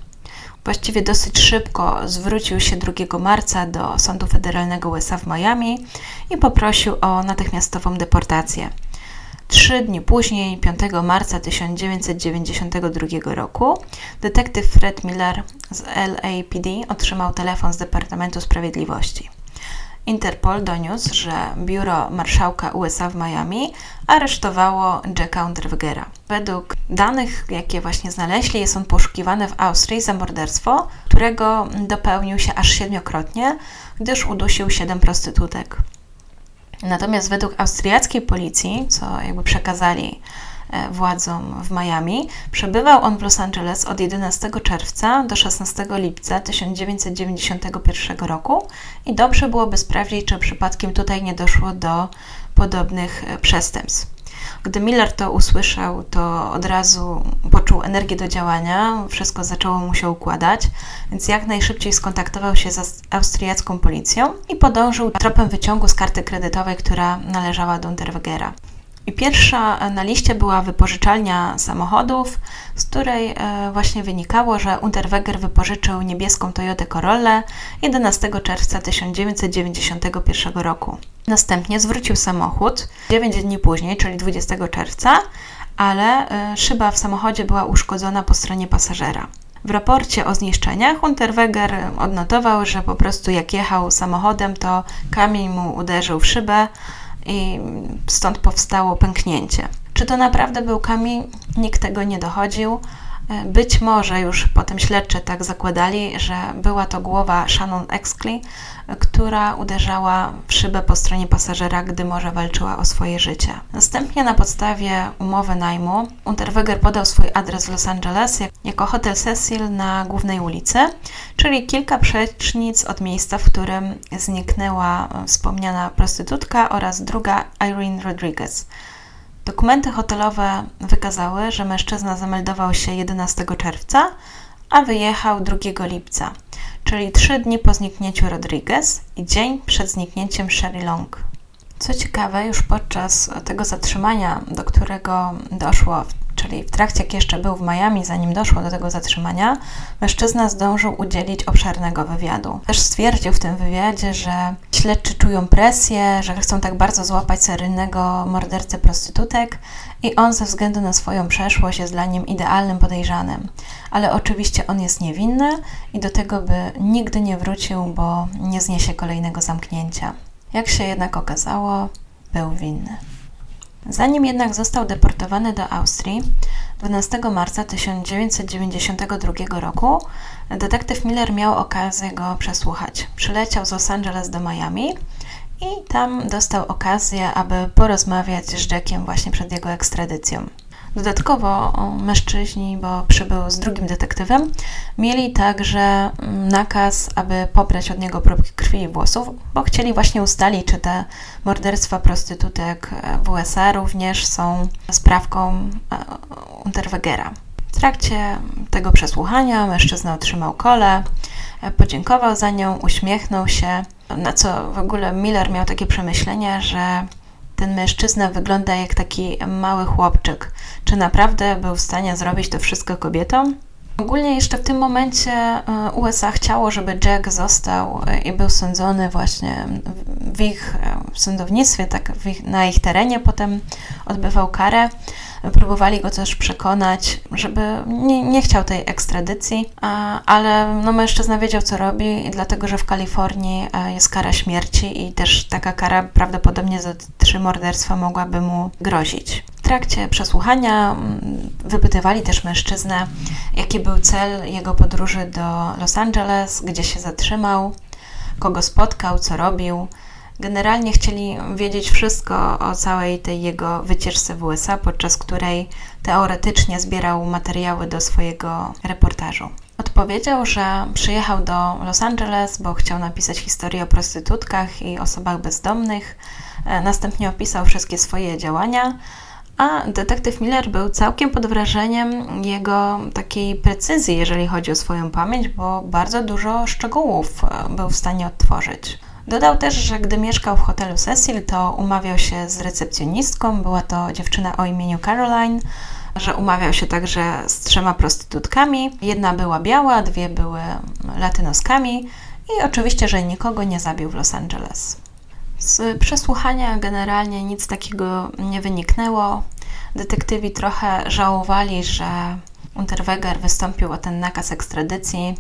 właściwie dosyć szybko zwrócił się 2 marca do Sądu Federalnego USA w Miami i poprosił o natychmiastową deportację. Trzy dni później, 5 marca 1992 roku, detektyw Fred Miller z LAPD otrzymał telefon z Departamentu Sprawiedliwości. Interpol doniósł, że biuro marszałka USA w Miami aresztowało Jacka Unterwegera. Według danych, jakie właśnie znaleźli, jest on poszukiwany w Austrii za morderstwo, którego dopełnił się aż siedmiokrotnie, gdyż udusił siedem prostytutek. Natomiast według austriackiej policji, co jakby przekazali E, władzom w Miami. Przebywał on w Los Angeles od 11 czerwca do 16 lipca 1991 roku i dobrze byłoby sprawdzić, czy przypadkiem tutaj nie doszło do podobnych e, przestępstw. Gdy Miller to usłyszał, to od razu poczuł energię do działania, wszystko zaczęło mu się układać, więc jak najszybciej skontaktował się z austriacką policją i podążył tropem wyciągu z karty kredytowej, która należała do Unterwegera. I pierwsza na liście była wypożyczalnia samochodów, z której e, właśnie wynikało, że Unterweger wypożyczył niebieską Toyotę Corollę 11 czerwca 1991 roku. Następnie zwrócił samochód 9 dni później, czyli 20 czerwca, ale e, szyba w samochodzie była uszkodzona po stronie pasażera. W raporcie o zniszczeniach Unterweger odnotował, że po prostu jak jechał samochodem, to kamień mu uderzył w szybę, i stąd powstało pęknięcie. Czy to naprawdę był kamień? Nikt tego nie dochodził, być może już potem śledczy tak zakładali, że była to głowa Shannon Exley, która uderzała w szybę po stronie pasażera, gdy morze walczyła o swoje życie. Następnie na podstawie umowy najmu Unterweger podał swój adres w Los Angeles jako hotel Cecil na głównej ulicy, czyli kilka przecznic od miejsca, w którym zniknęła wspomniana prostytutka oraz druga Irene Rodriguez. Dokumenty hotelowe wykazały, że mężczyzna zameldował się 11 czerwca, a wyjechał 2 lipca, czyli trzy dni po zniknięciu Rodriguez i dzień przed zniknięciem Sherry Long. Co ciekawe, już podczas tego zatrzymania, do którego doszło czyli w trakcie jak jeszcze był w Miami, zanim doszło do tego zatrzymania, mężczyzna zdążył udzielić obszernego wywiadu. Też stwierdził w tym wywiadzie, że śledczy czują presję, że chcą tak bardzo złapać seryjnego mordercę prostytutek i on ze względu na swoją przeszłość jest dla nim idealnym podejrzanym. Ale oczywiście on jest niewinny i do tego by nigdy nie wrócił, bo nie zniesie kolejnego zamknięcia. Jak się jednak okazało, był winny. Zanim jednak został deportowany do Austrii, 12 marca 1992 roku detektyw Miller miał okazję go przesłuchać. Przyleciał z Los Angeles do Miami i tam dostał okazję, aby porozmawiać z Jackiem właśnie przed jego ekstradycją. Dodatkowo mężczyźni, bo przybył z drugim detektywem, mieli także mm, nakaz, aby pobrać od niego próbki krwi i włosów, bo chcieli właśnie ustalić, czy te morderstwa prostytutek w USA również są sprawką e, Unterwegera. W trakcie tego przesłuchania mężczyzna otrzymał kole, e, podziękował za nią, uśmiechnął się, na co w ogóle Miller miał takie przemyślenia, że ten mężczyzna wygląda jak taki mały chłopczyk. Czy naprawdę był w stanie zrobić to wszystko kobietom? Ogólnie jeszcze w tym momencie e, USA chciało, żeby Jack został e, i był sądzony właśnie w ich e, sądownictwie, tak ich, na ich terenie, potem odbywał karę. Próbowali go też przekonać, żeby nie, nie chciał tej ekstradycji, ale no, mężczyzna wiedział, co robi, dlatego że w Kalifornii jest kara śmierci i też taka kara prawdopodobnie za trzy morderstwa mogłaby mu grozić. Trakcie przesłuchania mm, wypytywali też mężczyznę, jaki był cel jego podróży do Los Angeles, gdzie się zatrzymał, kogo spotkał, co robił. Generalnie chcieli wiedzieć wszystko o całej tej jego wycieczce w USA, podczas której teoretycznie zbierał materiały do swojego reportażu. Odpowiedział, że przyjechał do Los Angeles, bo chciał napisać historię o prostytutkach i osobach bezdomnych. E, następnie opisał wszystkie swoje działania, a detektyw Miller był całkiem pod wrażeniem jego takiej precyzji, jeżeli chodzi o swoją pamięć, bo bardzo dużo szczegółów e, był w stanie odtworzyć. Dodał też, że gdy mieszkał w hotelu Cecil, to umawiał się z recepcjonistką, była to dziewczyna o imieniu Caroline, że umawiał się także z trzema prostytutkami. Jedna była biała, dwie były latynoskami i oczywiście, że nikogo nie zabił w Los Angeles. Z przesłuchania generalnie nic takiego nie wyniknęło. Detektywi trochę żałowali, że Unterweger wystąpił o ten nakaz ekstradycji,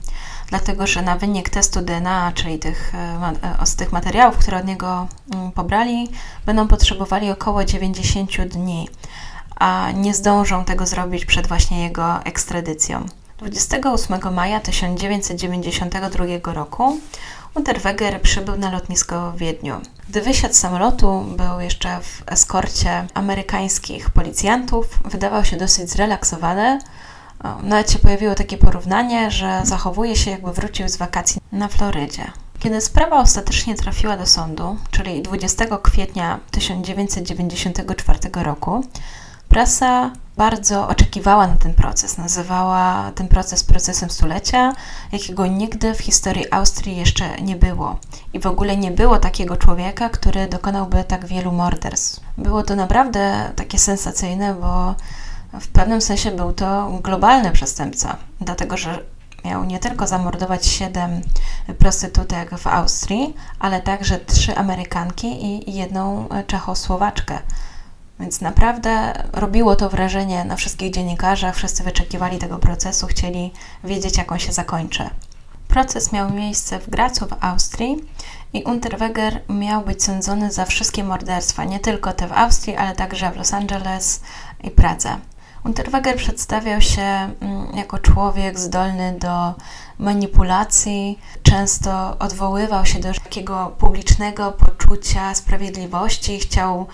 dlatego że na wynik testu DNA, czyli tych, e, e, z tych materiałów, które od niego mm, pobrali, będą potrzebowali około 90 dni, a nie zdążą tego zrobić przed właśnie jego ekstradycją. 28 maja 1992 roku Unterweger przybył na lotnisko w Wiedniu. Gdy wysiadł z samolotu, był jeszcze w eskorcie amerykańskich policjantów. Wydawał się dosyć zrelaksowany, nawet się pojawiło takie porównanie, że zachowuje się jakby wrócił z wakacji na Florydzie. Kiedy sprawa ostatecznie trafiła do sądu, czyli 20 kwietnia 1994 roku, prasa bardzo oczekiwała na ten proces. Nazywała ten proces procesem stulecia, jakiego nigdy w historii Austrii jeszcze nie było. I w ogóle nie było takiego człowieka, który dokonałby tak wielu morderstw. Było to naprawdę takie sensacyjne, bo w pewnym sensie był to globalny przestępca, dlatego że miał nie tylko zamordować siedem prostytutek w Austrii, ale także trzy Amerykanki i jedną Czechosłowaczkę. Więc naprawdę robiło to wrażenie na wszystkich dziennikarzach, wszyscy wyczekiwali tego procesu, chcieli wiedzieć, jak on się zakończy. Proces miał miejsce w Gracu w Austrii i Unterweger miał być sądzony za wszystkie morderstwa, nie tylko te w Austrii, ale także w Los Angeles i Pradze. Unterweger przedstawiał się mm, jako człowiek zdolny do manipulacji, często odwoływał się do takiego publicznego poczucia sprawiedliwości, chciał,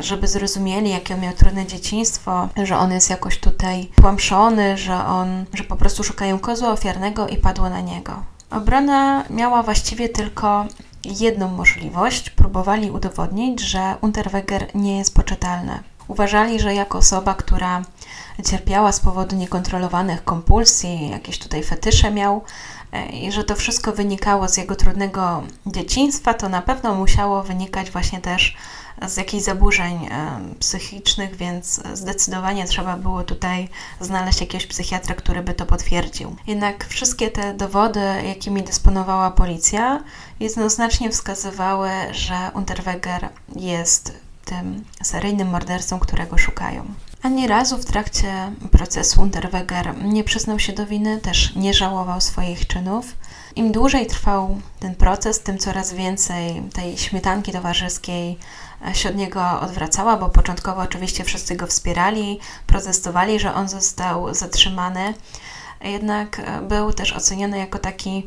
żeby zrozumieli, jakie on miał trudne dzieciństwo, że on jest jakoś tutaj tłamszony, że on, że po prostu szukają kozła ofiarnego i padło na niego. Obrona miała właściwie tylko jedną możliwość. Próbowali udowodnić, że Unterweger nie jest poczytalny. Uważali, że jako osoba, która cierpiała z powodu niekontrolowanych kompulsji, jakieś tutaj fetysze miał e, i że to wszystko wynikało z jego trudnego dzieciństwa, to na pewno musiało wynikać właśnie też z jakichś zaburzeń e, psychicznych, więc zdecydowanie trzeba było tutaj znaleźć jakiegoś psychiatra, który by to potwierdził. Jednak wszystkie te dowody, jakimi dysponowała policja, jednoznacznie wskazywały, że Unterweger jest tym seryjnym mordercą, którego szukają. Ani razu w trakcie procesu Unterweger nie przyznał się do winy, też nie żałował swoich czynów. Im dłużej trwał ten proces, tym coraz więcej tej śmietanki towarzyskiej się od niego odwracała, bo początkowo oczywiście wszyscy go wspierali, protestowali, że on został zatrzymany. Jednak był też oceniony jako taki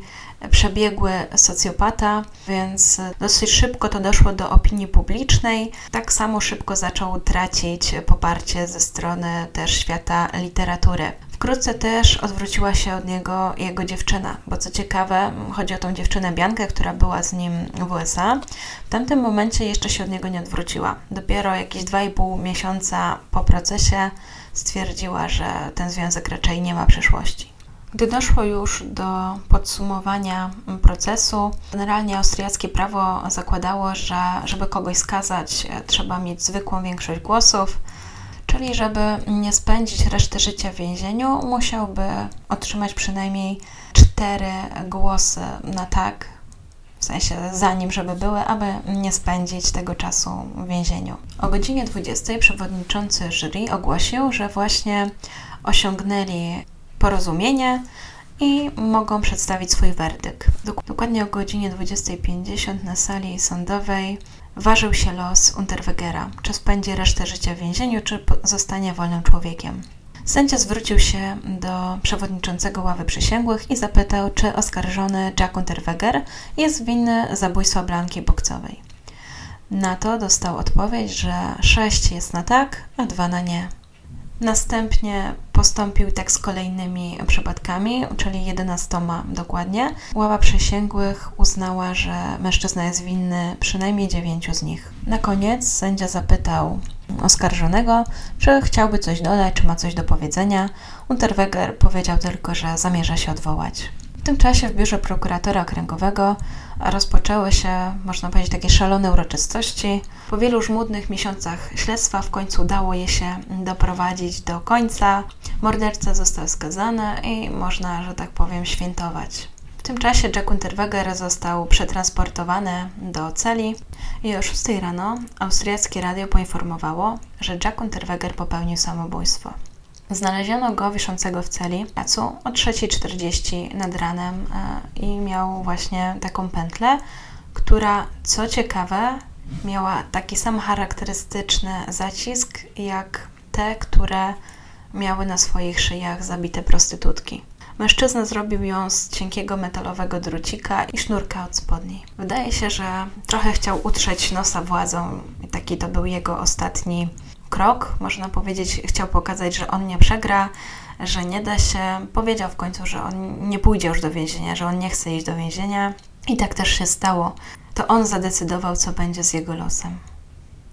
przebiegły socjopata, więc dosyć szybko to doszło do opinii publicznej. Tak samo szybko zaczął tracić poparcie ze strony też świata literatury. Wkrótce też odwróciła się od niego jego dziewczyna, bo co ciekawe, chodzi o tą dziewczynę Biankę, która była z nim w USA. W tamtym momencie jeszcze się od niego nie odwróciła. Dopiero jakieś 2,5 miesiąca po procesie stwierdziła, że ten związek raczej nie ma przyszłości. Gdy doszło już do podsumowania procesu, generalnie austriackie prawo zakładało, że żeby kogoś skazać, trzeba mieć zwykłą większość głosów, czyli żeby nie spędzić reszty życia w więzieniu, musiałby otrzymać przynajmniej cztery głosy na tak, w sensie za nim, żeby były, aby nie spędzić tego czasu w więzieniu. O godzinie 20 przewodniczący jury ogłosił, że właśnie osiągnęli porozumienie i mogą przedstawić swój werdykt. Dokładnie o godzinie 20.50 na sali sądowej ważył się los Unterwegera, czy spędzi resztę życia w więzieniu, czy zostanie wolnym człowiekiem. Sędzia zwrócił się do przewodniczącego ławy przysięgłych i zapytał, czy oskarżony Jack Unterweger jest winny zabójstwa Blanki Bokcowej. Na to dostał odpowiedź, że 6 jest na tak, a 2 na nie. Następnie postąpił tak z kolejnymi przypadkami, czyli 11 dokładnie. Ława przysięgłych uznała, że mężczyzna jest winny przynajmniej 9 z nich. Na koniec sędzia zapytał oskarżonego, czy chciałby coś dodać, czy ma coś do powiedzenia. Unterweger powiedział tylko, że zamierza się odwołać. W tym czasie w biurze prokuratora okręgowego rozpoczęły się, można powiedzieć, takie szalone uroczystości. Po wielu żmudnych miesiącach śledztwa w końcu udało je się doprowadzić do końca. Morderca został skazany i można, że tak powiem, świętować. W tym czasie Jack Unterweger został przetransportowany do celi i o 6 rano austriackie radio poinformowało, że Jack Unterweger popełnił samobójstwo. Znaleziono go wiszącego w celi pracu o 3.40 nad ranem e, i miał właśnie taką pętlę, która co ciekawe miała taki sam charakterystyczny zacisk jak te, które miały na swoich szyjach zabite prostytutki. Mężczyzna zrobił ją z cienkiego metalowego drucika i sznurka od spodni. Wydaje się, że trochę chciał utrzeć nosa władzą i taki to był jego ostatni krok, można powiedzieć, chciał pokazać, że on nie przegra, że nie da się. Powiedział w końcu, że on nie pójdzie już do więzienia, że on nie chce iść do więzienia. I tak też się stało. To on zadecydował, co będzie z jego losem.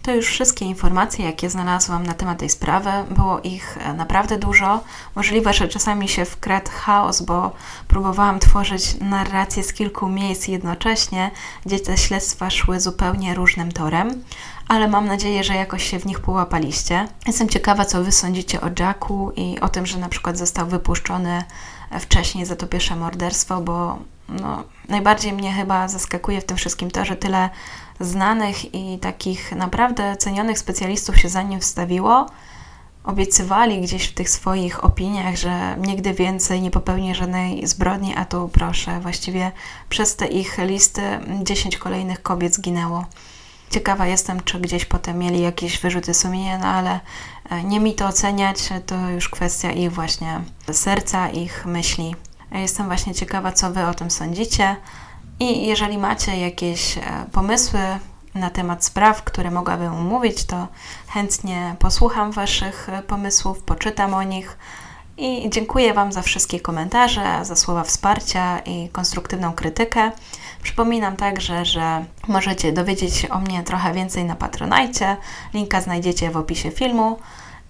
To już wszystkie informacje, jakie znalazłam na temat tej sprawy. Było ich e, naprawdę dużo. Możliwe, że czasami się wkradł chaos, bo próbowałam tworzyć narrację z kilku miejsc jednocześnie, gdzie te śledztwa szły zupełnie różnym torem, ale mam nadzieję, że jakoś się w nich połapaliście. Jestem ciekawa, co Wy sądzicie o Jacku i o tym, że na przykład został wypuszczony wcześniej za to pierwsze morderstwo, bo no, najbardziej mnie chyba zaskakuje w tym wszystkim to, że tyle znanych i takich naprawdę cenionych specjalistów się za nim wstawiło. Obiecywali gdzieś w tych swoich opiniach, że nigdy więcej nie popełni żadnej zbrodni, a tu proszę, właściwie przez te ich listy 10 kolejnych kobiet zginęło. Ciekawa jestem, czy gdzieś potem mieli jakieś wyrzuty sumienia, no ale e, nie mi to oceniać, to już kwestia ich właśnie serca, ich myśli. Jestem właśnie ciekawa, co Wy o tym sądzicie. I jeżeli macie jakieś e, pomysły na temat spraw, które mogłabym omówić, to chętnie posłucham Waszych e, pomysłów, poczytam o nich. I dziękuję Wam za wszystkie komentarze, za słowa wsparcia i konstruktywną krytykę. Przypominam także, że możecie dowiedzieć się o mnie trochę więcej na Patronajcie. Linka znajdziecie w opisie filmu.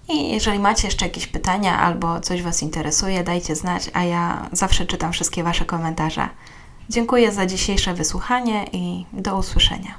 I jeżeli macie jeszcze jakieś pytania albo coś Was interesuje, dajcie znać, a ja zawsze czytam wszystkie Wasze komentarze. Dziękuję za dzisiejsze wysłuchanie i do usłyszenia.